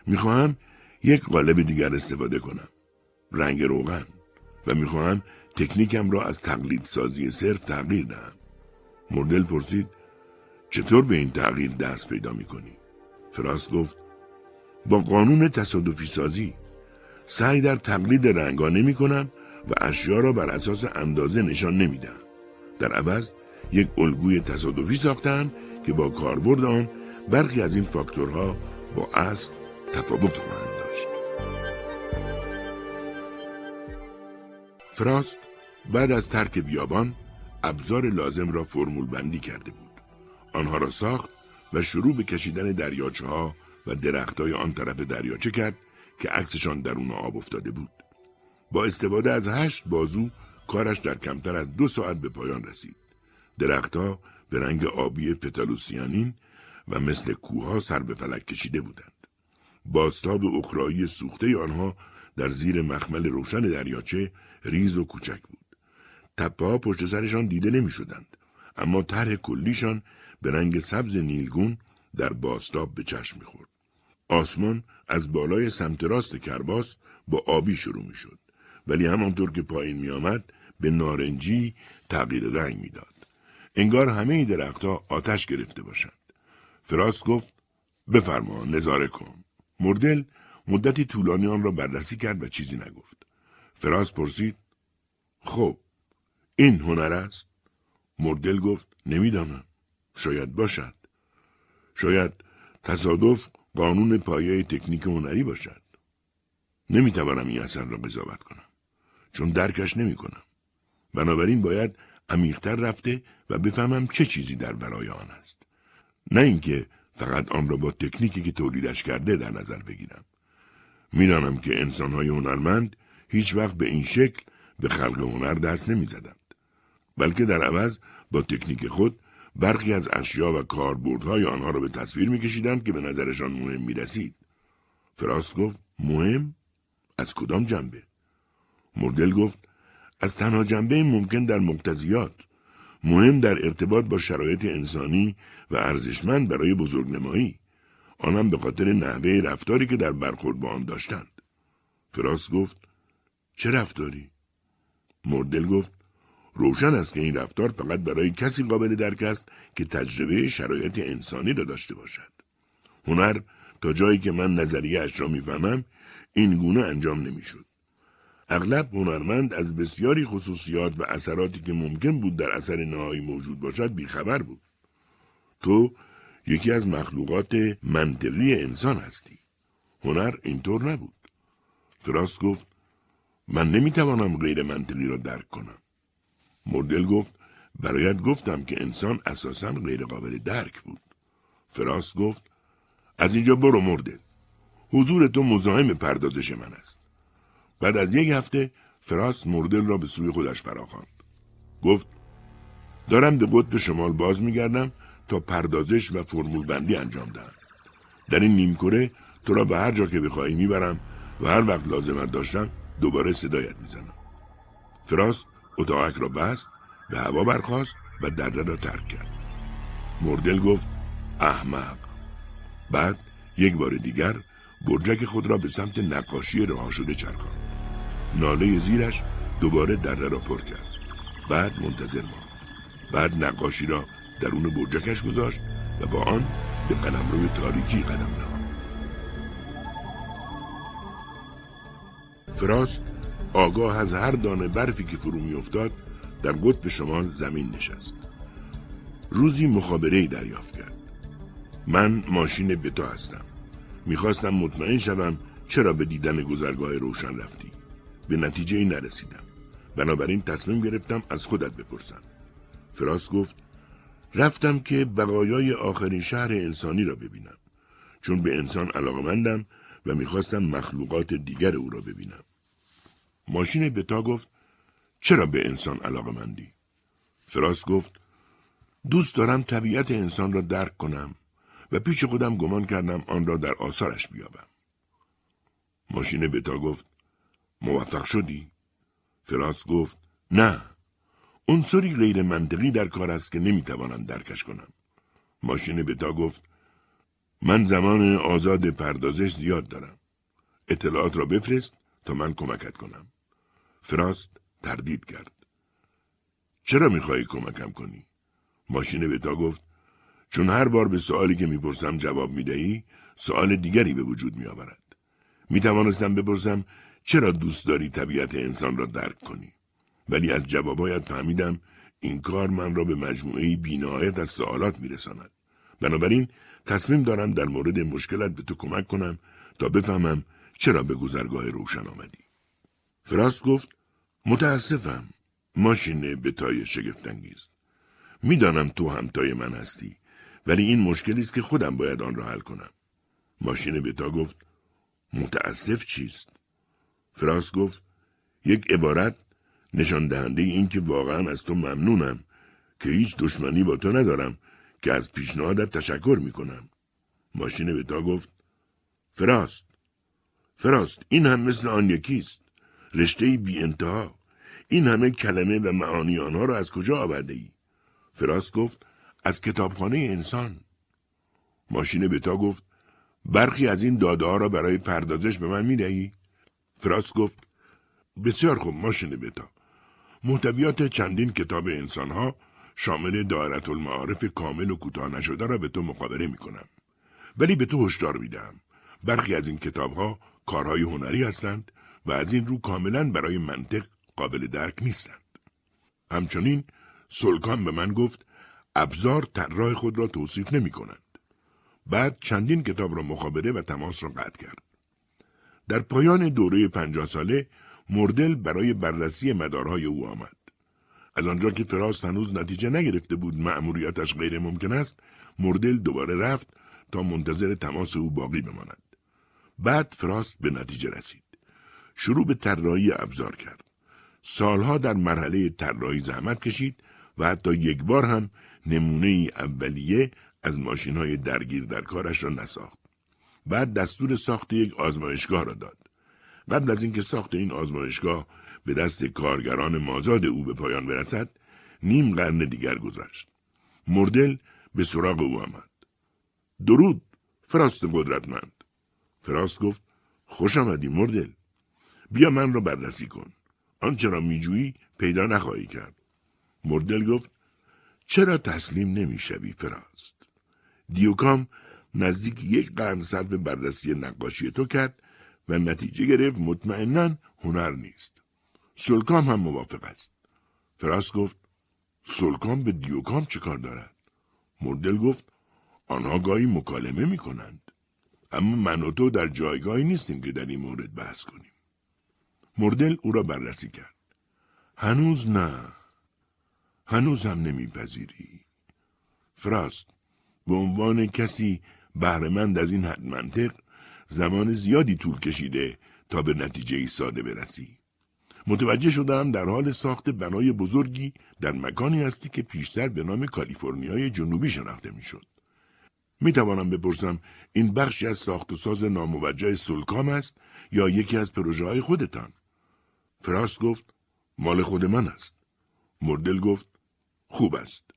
می‌خواهم یک قالب دیگر استفاده کنم. رنگ روغن. و می‌خواهم تکنیکم را از تقلید سازی صرف تغییر دهم. مردل پرسید چطور به این تغییر دست پیدا می‌کنی؟ فراس گفت با قانون تصادفی سازی. سعی در تقلید رنگا نمی کنم و اشیا را بر اساس اندازه نشان نمیدم. در عوض یک الگوی تصادفی ساختم که با کاربرد آن برخی از این فاکتورها با اصل تفاوت خواهند داشت. فراست بعد از ترک بیابان ابزار لازم را فرمول بندی کرده بود. آنها را ساخت و شروع به کشیدن دریاچه ها و درخت های آن طرف دریاچه کرد که عکسشان درون آب افتاده بود. با استفاده از هشت بازو کارش در کمتر از دو ساعت به پایان رسید. درختها به رنگ آبی فتالوسیانین و مثل کوها سر به فلک کشیده بودند. باستاب اخرایی سوخته آنها در زیر مخمل روشن دریاچه ریز و کوچک بود. تپه ها پشت سرشان دیده نمی شدند. اما طرح کلیشان به رنگ سبز نیلگون در باستاب به چشم می‌خورد. آسمان از بالای سمت راست کرباس با آبی شروع می شد. ولی همانطور که پایین می آمد به نارنجی تغییر رنگ می‌داد. انگار همه درختها آتش گرفته باشند. فراس گفت بفرما نظاره کن. مردل مدتی طولانی آن را بررسی کرد و چیزی نگفت. فراس پرسید خب این هنر است؟ مردل گفت نمی‌دانم. شاید باشد. شاید تصادف قانون پایه تکنیک هنری باشد. نمی‌توانم این اثر را قضاوت کنم. چون درکش نمی کنم. بنابراین باید عمیقتر رفته و بفهمم چه چیزی در ورای آن است. نه اینکه فقط آن را با تکنیکی که تولیدش کرده در نظر بگیرم. می‌دانم که انسانهای هنرمند هیچ وقت به این شکل به خلق هنر دست نمی زدند. بلکه در عوض با تکنیک خود برخی از اشیا و کاربردهای آنها را به تصویر میکشیدند که به نظرشان مهم می‌رسید فراست گفت مهم از کدام جنبه مردل گفت از تنها جنبه ممکن در مقتضیات مهم در ارتباط با شرایط انسانی و ارزشمند برای بزرگنمایی. آنم به خاطر نحوه رفتاری که در برخورد با آن داشتند. فراست گفت چه رفتاری؟ مردل گفت روشن است که این رفتار فقط برای کسی قابل درک است که تجربه شرایط انسانی را داشته باشد. هنر تا جایی که من نظریه اش را می‌فهمم این گونه انجام نمی‌شد. اغلب هنرمند از بسیاری خصوصیات و اثراتی که ممکن بود در اثر نهایی موجود باشد بیخبر بود. تو یکی از مخلوقات منطقی انسان هستی. هنر اینطور نبود. فراست گفت من نمی‌توانم غیر منطقی را درک کنم. مردل گفت برایت گفتم که انسان اساسا غیر قابل درک بود. فراست گفت از اینجا برو مردل. حضور تو مزاحم پردازش من است. بعد از یک هفته فراست مردل را به سوی خودش فراخواند. گفت دارم به قطب شمال باز میگردم تا پردازش و فرمول بندی انجام دهم. در این نیمکره تو را به هر جا که بخواهی می‌برم و هر وقت لازمت داشتم دوباره صدایت می‌زنم. فراست اتاقک را بست به هوا برخاست و دره را ترک کرد. مردل گفت احمق. بعد یک بار دیگر برجک خود را به سمت نقاشی رها شده چرخاند. ناله زیرش دوباره دره را پر کرد. بعد منتظر ماند بعد نقاشی را درون برجکش گذاشت و با آن به قلمرو تاریکی قدم نهاد فراست آگاه از هر دانه برفی که فرو میافتاد در قطب شمال زمین نشست. روزی مخابره دریافت کرد. من ماشین بتا هستم. می‌خواستم مطمئن شوم چرا به دیدن گذرگاه روشن رفتی. به نتیجه نرسیدم بنابراین تصمیم گرفتم از خودت بپرسم فراست گفت رفتم که بقایای آخرین شهر انسانی را ببینم چون به انسان علاقمندم و می‌خواستم مخلوقات دیگر او را ببینم ماشین بتا گفت چرا به انسان علاقه مندی؟ فراس گفت دوست دارم طبیعت انسان را درک کنم و پیش خودم گمان کردم آن را در آثارش بیابم. ماشین بتا گفت موفق شدی؟ فراس گفت نه عنصری غیر منطقی در کار است که نمی‌توانم درکش کنم. ماشین بتا گفت من زمان آزاد پردازش زیاد دارم. اطلاعات را بفرست تا من کمکت کنم. فراست تردید کرد. چرا می‌خواهی کمکم کنی؟ ماشین بتا گفت چون هر بار به سوالی که می‌پرسم جواب می‌دهی سوال دیگری به وجود میآورد. می‌توانستم بپرسم چرا دوست داری طبیعت انسان را درک کنی؟ ولی از جوابایت فهمیدم این کار من را به مجموعه بینایت از سوالات میرساند. بنابراین تصمیم دارم در مورد مشکلت به تو کمک کنم تا بفهمم چرا به گذرگاه روشن آمدی. فراست گفت متاسفم ماشین بتای شگفتانگیز می‌دانم تو همتای من هستی ولی این مشکلی است که خودم باید آن را حل کنم ماشین بتا گفت متاسف چیست فراست گفت یک عبارت نشان دهنده این که واقعا از تو ممنونم که هیچ دشمنی با تو ندارم که از پیشنهادت تشکر می‌کنم ماشین بتا گفت فراست فراست این هم مثل آن یکیست رشته بی انتها این همه کلمه و معانی آنها را از کجا آورده ای؟ فراست گفت از کتابخانه انسان ماشین بتا گفت برخی از این داده ها را برای پردازش به من می‌دهی؟ فراست گفت بسیار خوب ماشین بتا محتویات چندین کتاب انسان ها شامل دایره المعارف کامل و کوتاه نشده را به تو مقابله می کنم. ولی به تو هشدار میدم. برخی از این کتاب ها کارهای هنری هستند و از این رو کاملا برای منطق قابل درک نیستند. همچنین سلکان به من گفت ابزار طراح خود را توصیف نمی کنند. بعد چندین کتاب را مخابره و تماس را قطع کرد. در پایان دوره پنجاه ساله مردل برای بررسی مدارهای او آمد. از آنجا که فراست هنوز نتیجه نگرفته بود مأموریتش غیر ممکن است مردل دوباره رفت تا منتظر تماس او باقی بماند. بعد فراست به نتیجه رسید. شروع به طراحی ابزار کرد. سالها در مرحله طراحی زحمت کشید و حتی یک بار هم نمونه اولیه از ماشین های درگیر در کارش را نساخت. بعد دستور ساخت یک آزمایشگاه را داد. قبل از اینکه ساخت این آزمایشگاه به دست کارگران مازاد او به پایان برسد، نیم قرن دیگر گذشت. مردل به سراغ او آمد. درود، فراست قدرتمند. فراست گفت، خوش آمدی مردل. بیا من را بررسی کن. آنچه را میجویی پیدا نخواهی کرد. مردل گفت، چرا تسلیم نمی‌شوی فراست؟ دیوکام نزدیک یک قرن صرف بررسی نقاشی تو کرد و نتیجه گرفت مطمئنا هنر نیست. سلکام هم موافق است. فراست گفت سلکام به دیوکام چه کار دارد؟ مردل گفت آنها گاهی مکالمه می کنند. اما من و تو در جایگاهی نیستیم که در این مورد بحث کنیم. مردل او را بررسی کرد. هنوز نه. هنوز هم نمیپذیری. فراست به عنوان کسی بهرهمند از این حد منطق زمان زیادی طول کشیده تا به نتیجه ای ساده برسی. متوجه شدم در حال ساخت بنای بزرگی در مکانی هستی که پیشتر به نام کالیفرنیای جنوبی شناخته می‌شد. می توانم بپرسم این بخشی از ساخت و ساز ناموجه سلکام است یا یکی از پروژه های خودتان؟ فراست گفت مال خود من است. مردل گفت خوب است.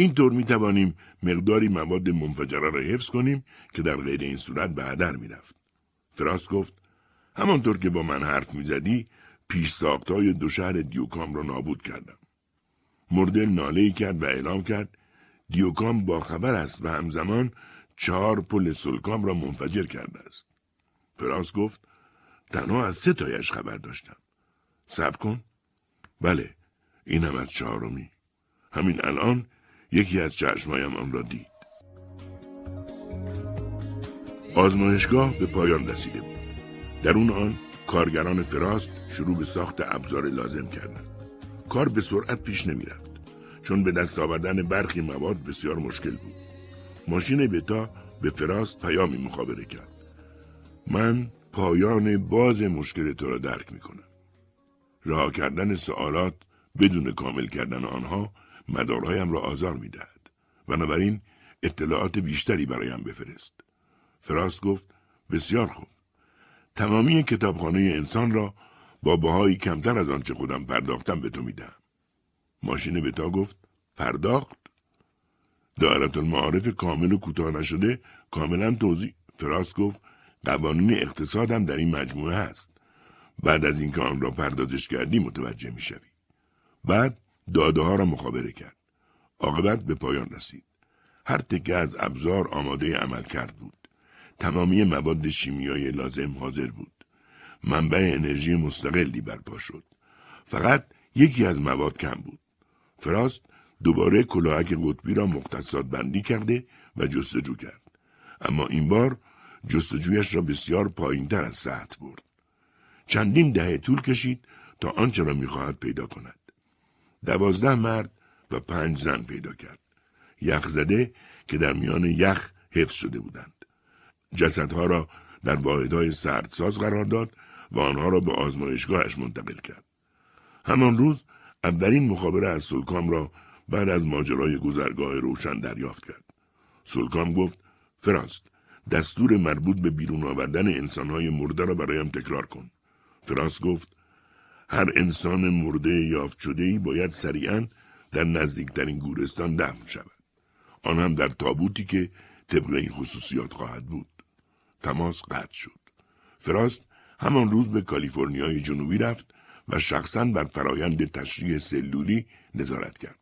اینطور می توانیم مقداری مواد منفجره را حفظ کنیم که در غیر این صورت به هدر می رفت. فراست گفت همانطور که با من حرف می زدی پیش ساختای دو شهر دیوکام را نابود کردم. مردل ناله کرد و اعلام کرد دیوکام با خبر است و همزمان چهار پل سلکام را منفجر کرده است. فراس گفت تنها از سه تایش خبر داشتم. سب کن؟ بله این هم از چهارمی. همین الان یکی از چشمایم آن را دید. آزمایشگاه به پایان رسیده بود. در اون آن کارگران فراست شروع به ساخت ابزار لازم کردند. کار به سرعت پیش نمی رفت. چون به دست آوردن برخی مواد بسیار مشکل بود. ماشین بتا به فراست پیامی مخابره کرد. من پایان باز مشکل تو را درک می کنم. رها کردن سوالات بدون کامل کردن آنها مدارهایم را آزار می دهد. بنابراین اطلاعات بیشتری برایم بفرست. فراست گفت بسیار خوب. تمامی کتابخانه انسان را با بهایی کمتر از آنچه خودم پرداختم به تو میدم. ماشین بتا گفت پرداخت دایرت المعارف کامل و کوتاه نشده کاملا توضیح فراست گفت قوانین اقتصادم در این مجموعه هست بعد از اینکه آن را پردازش کردی متوجه می‌شوی بعد داده ها را مخابره کرد عاقبت به پایان رسید هر تکه از ابزار آماده عمل کرد بود تمامی مواد شیمیایی لازم حاضر بود منبع انرژی مستقلی برپا شد فقط یکی از مواد کم بود فراست دوباره کلاهک قطبی را مختصات بندی کرده و جستجو کرد. اما این بار جستجویش را بسیار پایین تر از سطح برد. چندین دهه طول کشید تا آنچه را می‌خواهد پیدا کند. دوازده مرد و پنج زن پیدا کرد. یخ زده که در میان یخ حفظ شده بودند. جسدها را در واحدهای سردساز قرار داد و آنها را به آزمایشگاهش منتقل کرد. همان روز اولین مخابره از سلکام را بعد از ماجرای گذرگاه روشن دریافت کرد. سلکام گفت فراست دستور مربوط به بیرون آوردن انسانهای مرده را برایم تکرار کن. فراست گفت هر انسان مرده یافت شده ای باید سریعا در نزدیکترین گورستان دفن شود. آن هم در تابوتی که طبق این خصوصیات خواهد بود. تماس قطع شد. فراست همان روز به کالیفرنیای جنوبی رفت و شخصا بر فرایند تشریح سلولی نظارت کرد.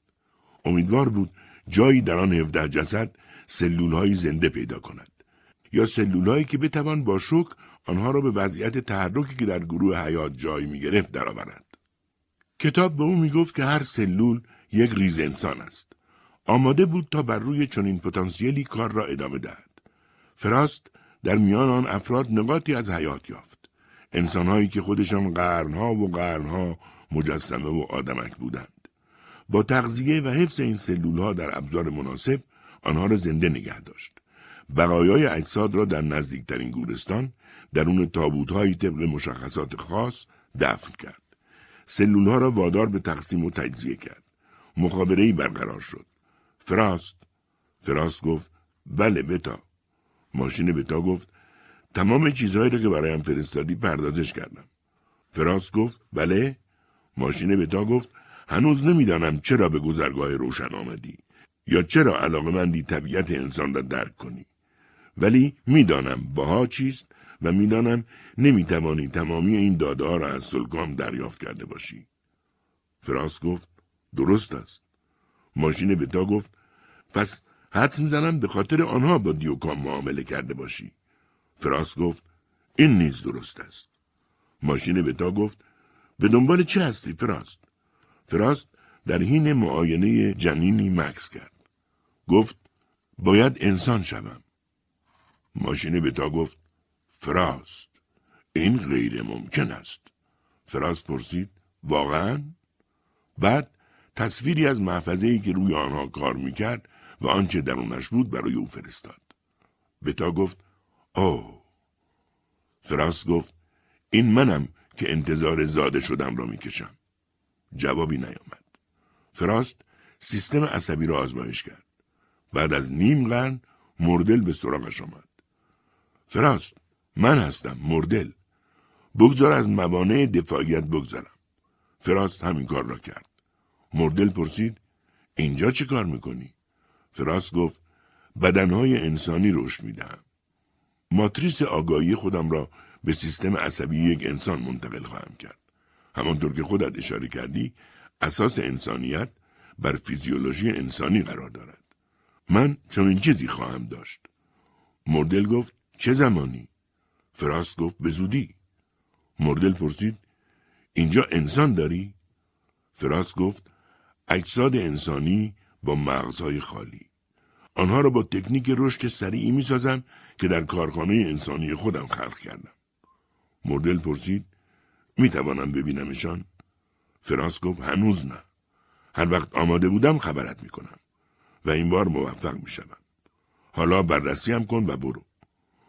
امیدوار بود جایی در آن هفده جسد سلولهایی زنده پیدا کند یا سلولهایی که بتوان با شک آنها را به وضعیت تحرکی که در گروه حیات جای می گرفت درآورد. کتاب به او می گفت که هر سلول یک ریز انسان است. آماده بود تا بر روی چنین پتانسیلی کار را ادامه دهد. فراست در میان آن افراد نقاطی از حیات یافت. انسانهایی که خودشان قرنها و قرنها مجسمه و آدمک بودند. با تغذیه و حفظ این سلول ها در ابزار مناسب آنها را زنده نگه داشت. بقایای اجساد را در نزدیکترین گورستان درون تابوت طبق مشخصات خاص دفن کرد. سلول ها را وادار به تقسیم و تجزیه کرد. مخابره برقرار شد. فراست فراست گفت بله بتا ماشین بتا گفت تمام چیزهایی رو که برایم فرستادی پردازش کردم فراست گفت بله ماشین بتا گفت هنوز نمی‌دانم چرا به گذرگاه روشن آمدی یا چرا علاقه مندی طبیعت انسان را درک کنی ولی می‌دانم باها چیست و می‌دانم نمی‌توانی تمامی این داده ها را از سلگام دریافت کرده باشی. فراست گفت درست است. ماشین بتا گفت پس حد می‌زنم به خاطر آنها با دیوکام معامله کرده باشی. فراست گفت این نیز درست است. ماشین بتا گفت به دنبال چه هستی فراست فراست در حین معاینه جنینی مکس کرد. گفت باید انسان شوم. ماشین بتا گفت فراست این غیر ممکن است فراست پرسید واقعا بعد تصویری از محفظه ای که روی آنها کار می‌کرد و آنچه درونش بود برای او فرستاد. بتا گفت اوه. فراست گفت این منم که انتظار زاده شدم را می‌کشم. جوابی نیامد. فراست سیستم عصبی را آزمایش کرد. بعد از نیم قرن مردل به سراغش آمد. فراست من هستم مردل. بگذار از موانع دفاعیت بگذارم. فراست همین کار را کرد. مردل پرسید اینجا چه کار می‌کنی؟ فراست گفت بدنهای انسانی رشد می‌دهم. ماتریس آگاهی خودم را به سیستم عصبی یک انسان منتقل خواهم کرد. همانطور که خودت اشاره کردی اساس انسانیت بر فیزیولوژی انسانی قرار دارد. من چون چیزی خواهم داشت. مردل گفت چه زمانی؟ فراست گفت به زودی. مردل پرسید اینجا انسان داری؟ فراست گفت اجساد انسانی با مغزهای خالی. آنها را با تکنیک رشد سریعی می سازم که در کارخانه انسانی خودم خلق کردم. مردل پرسید می توانم ببینمشان؟ فراست گفت هنوز نه. هر وقت آماده بودم خبرت می کنم. و این بار موفق می شدم. حالا بررسی هم کن و برو.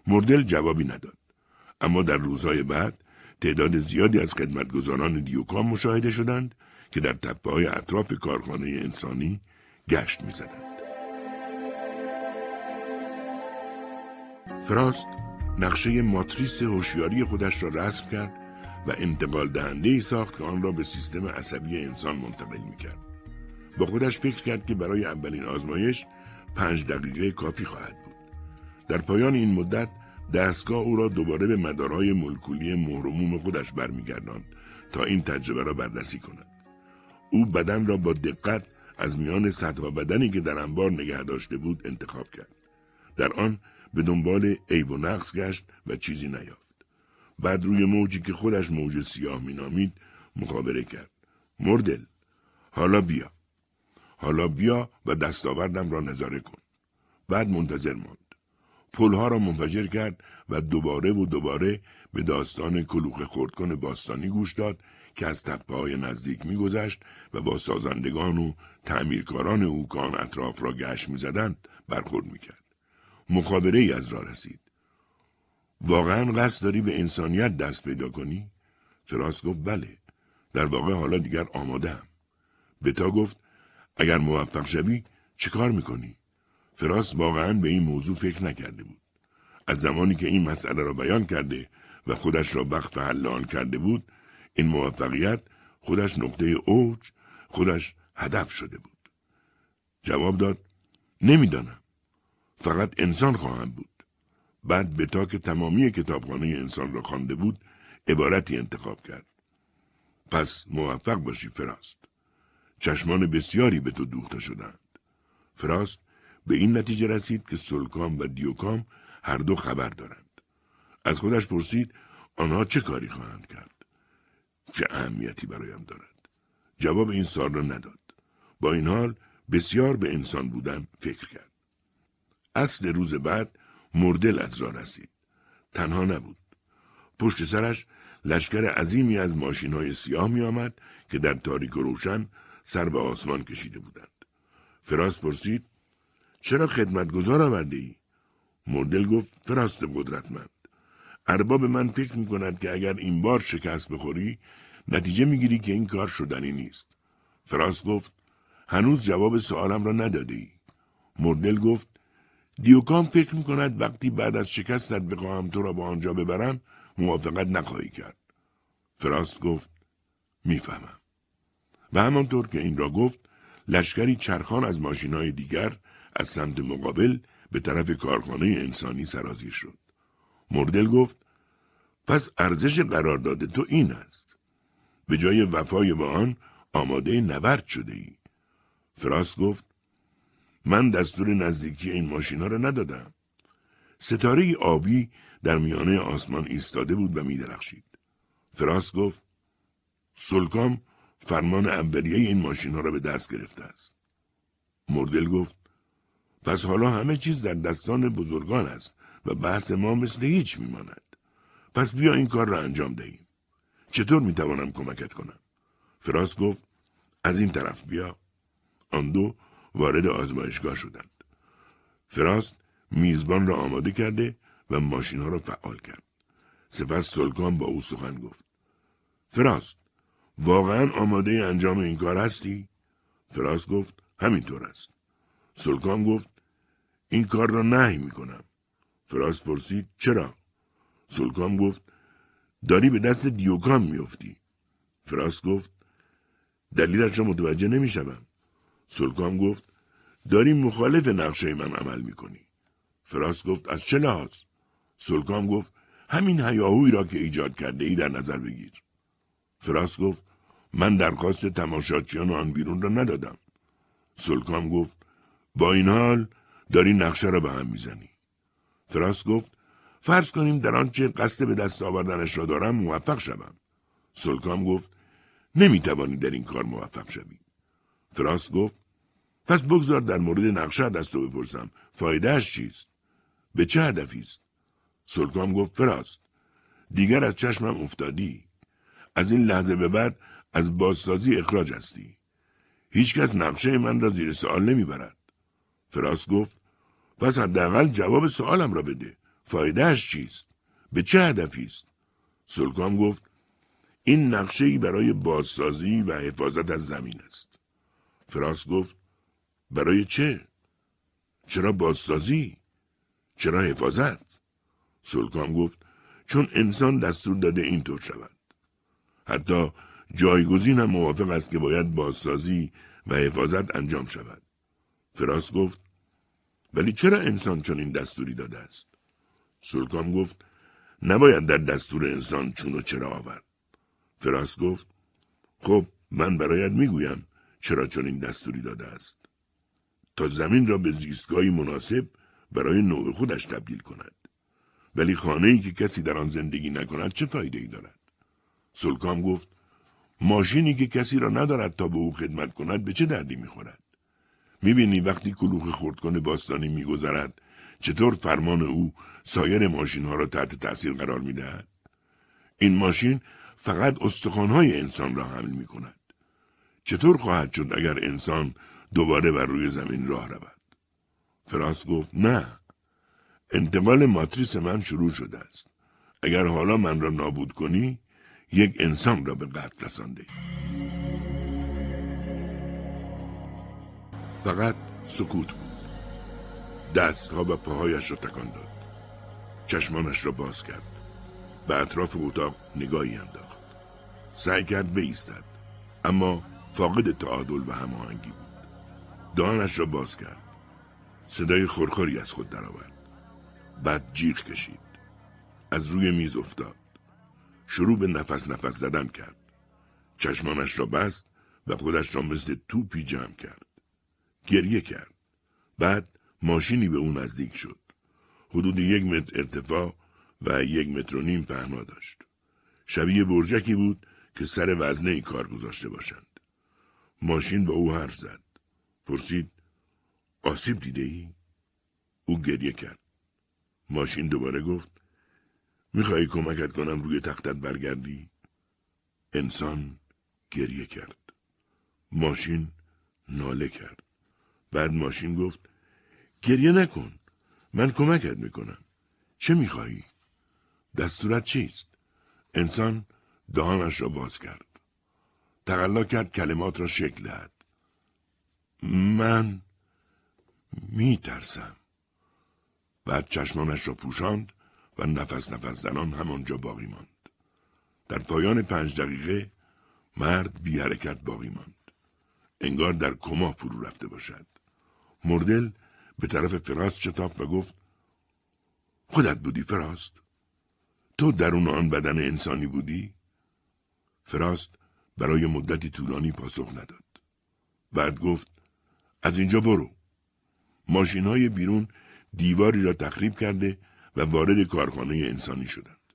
مردل جوابی نداد. اما در روزهای بعد تعداد زیادی از خدمتگزاران دیوکام مشاهده شدند که در تپه های اطراف کارخانه انسانی گشت می زدند. فراست نقشه ماتریس هوشیاری خودش را رسم کرد و انتقال دهنده ای ساخت که آن را به سیستم عصبی انسان منتقل می کرد. با خودش فکر کرد که برای اولین آزمایش پنج دقیقه کافی خواهد بود. در پایان این مدت دستگاه او را دوباره به مدارهای ملکولی مهرموم خودش برمیگرداند تا این تجربه را بررسی کند. او بدن را با دقت از میان صدها بدنی که در انبار نگه داشته بود انتخاب کرد. در آن به دنبال عیب و نقص گشت و چیزی نیافت. بعد روی موجی که خودش موج سیاه مینامید مخابره کرد. مردل حالا بیا. حالا بیا و دستاوردم را نظاره کن. بعد منتظر ماند. پلها را منفجر کرد و دوباره و دوباره به داستان کلوخ خردکن باستانی گوش داد که از تپه های نزدیک میگذشت و با سازندگان و تعمیرکاران او کان اطراف را گشت می‌زدند برخورد می‌کرد. مخابره ای از را رسید. واقعا قصد داری به انسانیت دست پیدا کنی؟ فراس گفت بله. در واقع حالا دیگر آماده هم. بتا گفت اگر موفق شوی چه کار می‌کنی؟ فراس واقعا به این موضوع فکر نکرده بود. از زمانی که این مسئله را بیان کرده و خودش را وقف حل کرده بود این موفقیت خودش نقطه اوج خودش هدف شده بود. جواب داد نمی‌دانم. فقط انسان خواهم بود. بعد به تا که تمامی کتابخانه انسان را خوانده بود عبارتی انتخاب کرد. پس موفق باشی فراست. چشمان بسیاری به تو دوخته شدند. فراست به این نتیجه رسید که سلکام و دیوکام هر دو خبر دارند. از خودش پرسید آنها چه کاری خواهند کرد. چه اهمیتی برایم دارد جواب این سال را نداد با این حال بسیار به انسان بودن فکر کرد اصل روز بعد مردل از را رسید تنها نبود پشت سرش لشکر عظیمی از ماشین های سیاه می آمد که در تاریک روشن سر به آسمان کشیده بودند. فراست پرسید چرا خدمتگزار آورده ای؟ مردل گفت فراست قدرتمند. ارباب من فکر می کند که اگر این بار شکست بخوری نتیجه می‌گیری که این کار شدنی نیست. فراس گفت هنوز جواب سوالم را نداده ای. مردل گفت دیوکام فکر می کند وقتی بعد از شکستت بخواهم تو را به آنجا ببرم موافقت نخواهی کرد. فراست گفت می‌فهمم. و همانطور که این را گفت لشکری چرخان از ماشین های دیگر از سمت مقابل به طرف کارخانه انسانی سرازیر شد. مردل گفت پس ارزش قرارداد تو این است. به جای وفای با آن آماده نبرد شده ای. فراست گفت من دستور نزدیکی این ماشینا را ندادم. ستاره آبی در میانه آسمان ایستاده بود و میدرخشید. فراست گفت سلکام فرمان اولیه این ماشین ها را به دست گرفته است. مردل گفت پس حالا همه چیز در دستان بزرگان است و بحث ما مثل هیچ میماند. پس بیا این کار را انجام دهیم. چطور می‌توانم کمکت کنم؟ فراس گفت از این طرف بیا. آن دو وارد آزمایشگاه شدند. فراست میزبان را آماده کرده و ماشین ها را فعال کرد. سپس سلکان با او سخن گفت. فراست واقعا آماده انجام این کار هستی؟ فراست گفت همینطور است. سلکان گفت این کار را نهی می کنم. فراست پرسید چرا؟ سلکان گفت داری به دست دیوکام میافتی. فراست گفت دلیلش را متوجه نمی شدم. سلکان گفت داری مخالف نقشه من عمل می کنی. فراست گفت از چه لحاظ؟ سلکان گفت همین هیاهوی را که ایجاد کرده ای در نظر بگیر. فراست گفت من درخواست تماشاچیان آن بیرون را ندادم. سلکام گفت با این حال داری نقشه را به هم می‌زنی. فراست گفت فرض کنیم در آنچه قصد به دست آوردنش را دارم موفق شوم. سلکام گفت نمی‌توانی در این کار موفق شوی. فراست گفت پس بگذار در مورد نقشه دست رو بپرسم فایدهش چیست؟ به چه هدفی است؟ سلکام گفت فراست دیگر از چشمم افتادی از این لحظه به بعد از بازسازی اخراج هستی هیچکس نقشه من را زیر سوال نمی‌برد فراست گفت پس حداقل جواب سوالم را بده. فایدهش چیست؟ به چه هدفی است؟ سلکام گفت این نقشه ای برای بازسازی و حفاظت از زمین است. فراست گفت برای چه؟ چرا بازسازی؟ چرا حفاظت؟ سلکام گفت چون انسان دستور داده اینطور شود. حتی جایگزین هم موافق است که باید بازسازی و حفاظت انجام شود. فراس گفت ولی چرا انسان چون این دستوری داده است؟ سلکام گفت نباید در دستور انسان چون و چرا آورد. فراس گفت خب من برایت می‌گویم چرا چون این دستوری داده است. تا زمین را به زیستگاهی مناسب برای نوع خودش تبدیل کند. ولی خانه ای که کسی در آن زندگی نکند چه فایده ای دارد؟ سلکام گفت ماشینی که کسی را ندارد تا به او خدمت کند به چه دردی می‌خورد می‌بینی وقتی کلوخ خردکن باستانی میگذرد چطور فرمان او سایر ماشین ها را تحت تاثیر قرار می‌دهد این ماشین فقط استخوانهای انسان را حمل می کند. چطور خواهد شد اگر انسان دوباره بر روی زمین راه رود؟ فراس گفت نه. انتقال ماتریس من شروع شده است. اگر حالا من را نابود کنی یک انسان را به قتل رسانده فقط سکوت بود. دستها و پاهایش را تکان داد. چشمانش را باز کرد. به اطراف اتاق نگاهی انداخت. سعی کرد بایستد اما فاقد تعادل و هماهنگی بود. دهانش را باز کرد. صدای خورخوری از خود درآورد. بعد جیغ کشید. از روی میز افتاد. شروع به نفس نفس زدن کرد. چشمانش را بست و خودش را مثل توپی جمع کرد. گریه کرد. بعد ماشینی به او نزدیک شد. حدود یک متر ارتفاع و یک متر و نیم پهنا داشت. شبیه برجکی بود که سر وزنه ای کار گذاشته باشند. ماشین با او حرف زد. پرسید آسیب دیده ای؟ او گریه کرد. ماشین دوباره گفت میخوایی کمکت کنم روی تختت برگردی؟ انسان گریه کرد. ماشین ناله کرد. بعد ماشین گفت گریه نکن. من کمکت می‌کنم. چه میخوایی؟ دستورت چیست؟ انسان دهانش را باز کرد. تقلا کرد کلمات را شکل دهد. من می ترسم. بعد چشمانش را پوشاند و نفس نفس زنان همانجا باقی ماند. در پایان پنج دقیقه مرد بی حرکت باقی ماند. انگار در کما فرو رفته باشد. مردل به طرف فراست شتافت و گفت خودت بودی فراست؟ تو درون آن بدن انسانی بودی؟ فراست برای مدتی طولانی پاسخ نداد. بعد گفت از اینجا برو. ماشین های بیرون دیواری را تخریب کرده و وارد کارخانه انسانی شدند.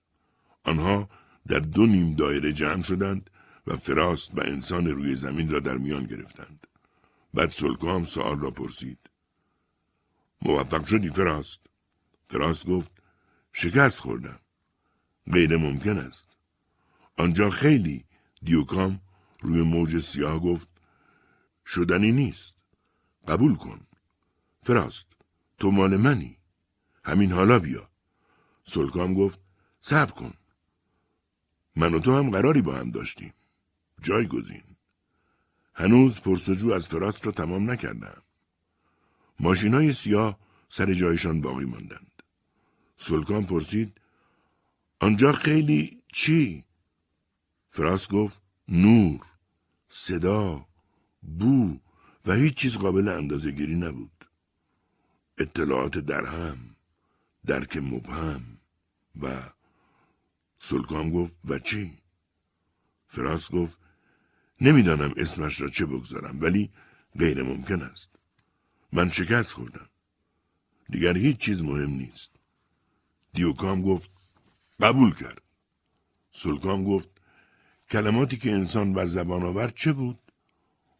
آنها در دو نیم دایره جمع شدند و فراست و انسان روی زمین را در میان گرفتند. بعد سلکام سوال را پرسید. موفق شدی فراست؟ فراست گفت شکست خوردم. غیر ممکن است. آنجا خیلی دیوکام روی موج سیاه گفت شدنی نیست. قبول کن. فراست تو مال منی. همین حالا بیا. سلکام گفت صبر کن. من و تو هم قراری با هم داشتیم. جایگزین. هنوز پرسجو از فراست را تمام نکردم. ماشین های سیاه سر جایشان باقی ماندند. سلکان پرسید آنجا خیلی چی؟ فراست گفت نور، صدا، بو و هیچ چیز قابل اندازه گیری نبود. اطلاعات درهم، درک مبهم و سلکان گفت و چی؟ فراست گفت نمی‌دانم اسمش را چه بگذارم ولی غیر ممکن است. من شکست خوردم. دیگر هیچ چیز مهم نیست. دیوکام گفت قبول کرد. سلکان گفت کلماتی که انسان بر زبان آورد چه بود؟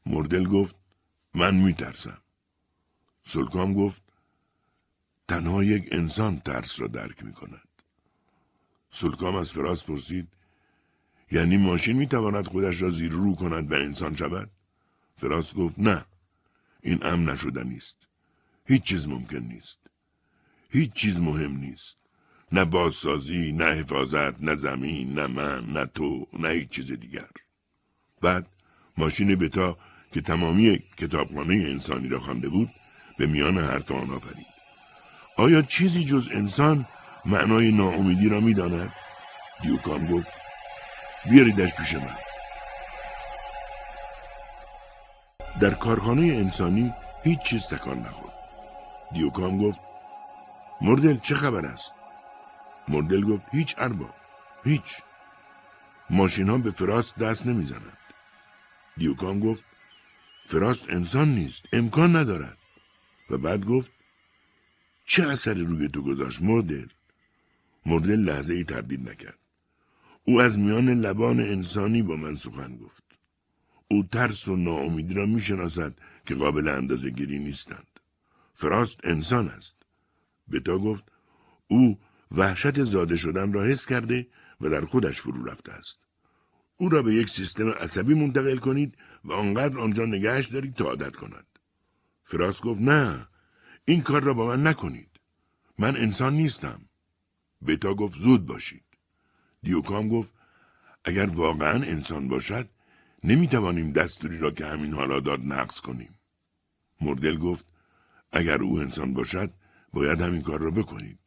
مردل گفت من میترسم. سلکام گفت تنها یک انسان ترس را درک می کند. سلکام از فراز پرسید یعنی ماشین می تواند خودش را زیر رو کند و انسان شود؟ فراز گفت نه. این امن نشدنی است. هیچ چیز ممکن نیست. هیچ چیز مهم نیست. نه بازسازی، نه حفاظت، نه زمین، نه من، نه تو، نه هیچ چیز دیگر. بعد ماشین بتا که تمامی کتابخانه انسانی را خوانده بود به میان حرف آنها پرید. آیا چیزی جز انسان معنای ناامیدی را می‌داند؟ دیوکام گفت بیاریدش پیش من. در کارخانه انسانی هیچ چیز تکان نخورد. دیوکام گفت مردل چه خبر است؟ مردل گفت هیچ اربا هیچ. ماشین ها به فراست دست نمی‌زنند. دیوکام گفت فراست انسان نیست امکان ندارد. و بعد گفت چه اثری روی تو گذاشت مردل؟ مردل لحظه ای تردید نکرد. او از میان لبان انسانی با من سخن گفت. او ترس و ناامیدی را می‌شناسد که قابل اندازه گیری نیستند فراست انسان است بتا گفت او وحشت زاده شدن را حس کرده و در خودش فرو رفته است. او را به یک سیستم عصبی منتقل کنید و آنقدر آنجا نگهش دارید تا عادت کند. فراس گفت نه این کار را با من نکنید. من انسان نیستم. بتا گفت زود باشید. دیوکام گفت اگر واقعا انسان باشد نمی‌توانیم دستوری را که همین حالا داد نقص کنیم. مردل گفت اگر او انسان باشد باید همین کار را بکنید.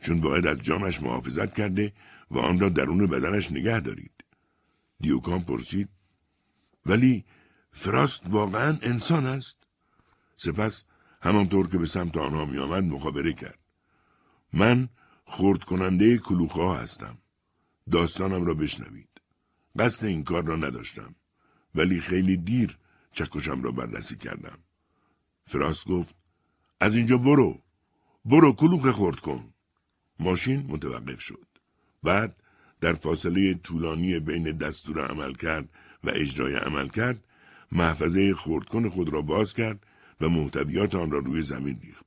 چون باید از جانش محافظت کرده و آن را درون بدنش نگه دارید. دیوکان پرسید ولی فراست واقعا انسان است؟ سپس همانطور که به سمت آنها می آمد مخابره کرد. من خورد کننده کلوخا هستم. داستانم را بشنوید. قصد این کار را نداشتم. ولی خیلی دیر چکشم را بررسی کردم. فراست گفت از اینجا برو. برو کلوخ خورد کن. ماشین متوقف شد. بعد در فاصله طولانی بین دستور عمل کرد و اجرای عمل کرد محفظه خردکن خود را باز کرد و محتویات آن را روی زمین ریخت.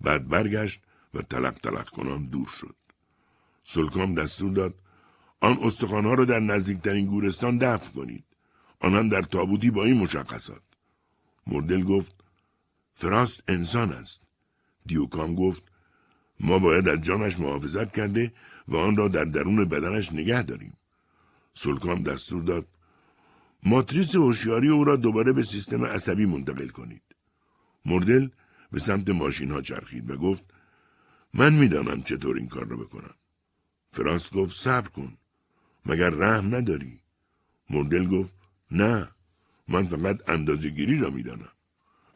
بعد برگشت و تلق تلق کنان دور شد. سلکام دستور داد آن استخوانها را در نزدیکترین گورستان دفن کنید. آنان در تابوتی با این مشخصات. مردل گفت فراست انسان است. دیوکام گفت ما باید از جانش محافظت کرده و آن را در درون بدنش نگه داریم. سلکان دستور داد ماتریس هوشیاری او را دوباره به سیستم عصبی منتقل کنید. مردل به سمت ماشین ها چرخید و گفت من می‌دانم چطور این کار را بکنم. فراس گفت صبر کن. مگر رحم نداری؟ مردل گفت نه من فقط اندازه گیری را می‌دانم.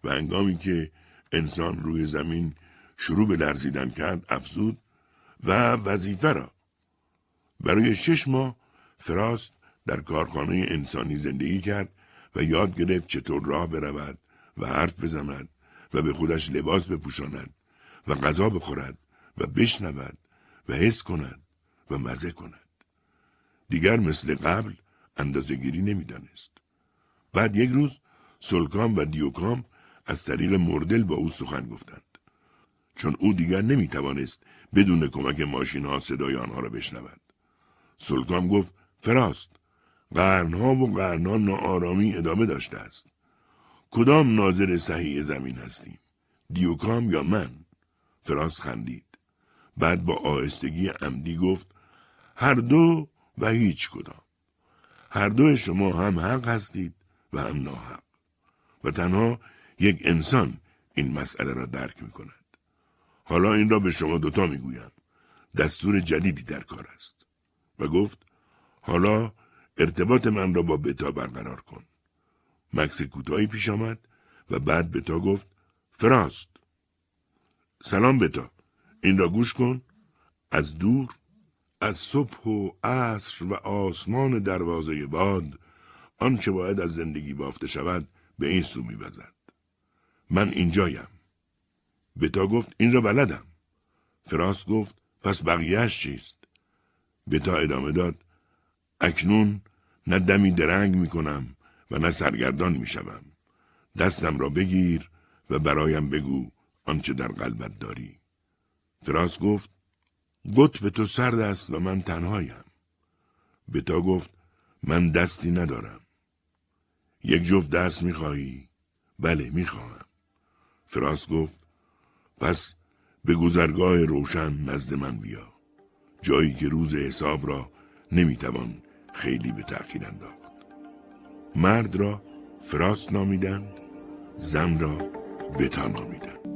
و انگامی که انسان روی زمین شروع به لرزیدن کرد افزود و وظیفه را برای شش ماه فراست در کارخانه انسانی زندگی کرد و یاد گرفت چطور راه برود و حرف بزند و به خودش لباس بپوشاند و غذا بخورد و بشنود و حس کند و مزه کند. دیگر مثل قبل اندازه گیری نمی‌دانست. بعد یک روز سلکام و دیوکام از طریق مردل با او سخن گفتند. چون او دیگر نمی توانست بدون کمک ماشین ها صدای آنها را بشنود. سلکام گفت فراست قرنها و قرنها ناآرامی ادامه داشته است. کدام ناظر صحیح زمین هستیم؟ دیوکام یا من؟ فراست خندید. بعد با آهستگی عمدی گفت هر دو و هیچ کدام. هر دو شما هم حق هستید و هم ناحق. و تنها یک انسان این مسئله را درک می کند. حالا این را به شما دوتا می گویم. دستور جدیدی در کار است. و گفت حالا ارتباط من را با بتا برقرار کن. مکس کوتاهی پیش آمد و بعد بتا گفت فراست. سلام بتا. این را گوش کن. از دور از صبح و عصر و آسمان دروازه باد آنچه باید از زندگی بافته شود به این سو میوزد من اینجایم بتا گفت این را بلدم فراس گفت پس بقیهش چیست بتا ادامه داد اکنون نه دمی درنگ می کنم و نه سرگردان می. دستم را بگیر و برایم بگو آنچه در قلبت داری. فراس گفت به تو سرد است و من تنهایم. بتا گفت من دستی ندارم. یک جفت دست می‌خواهی؟ بله می‌خواهم. فراس گفت پس به گذرگاه روشن نزد من بیا. جایی که روز حساب را نمی‌توان خیلی به تأخیر انداخت. مرد را فراست نامیدند زن را بتا نامیدند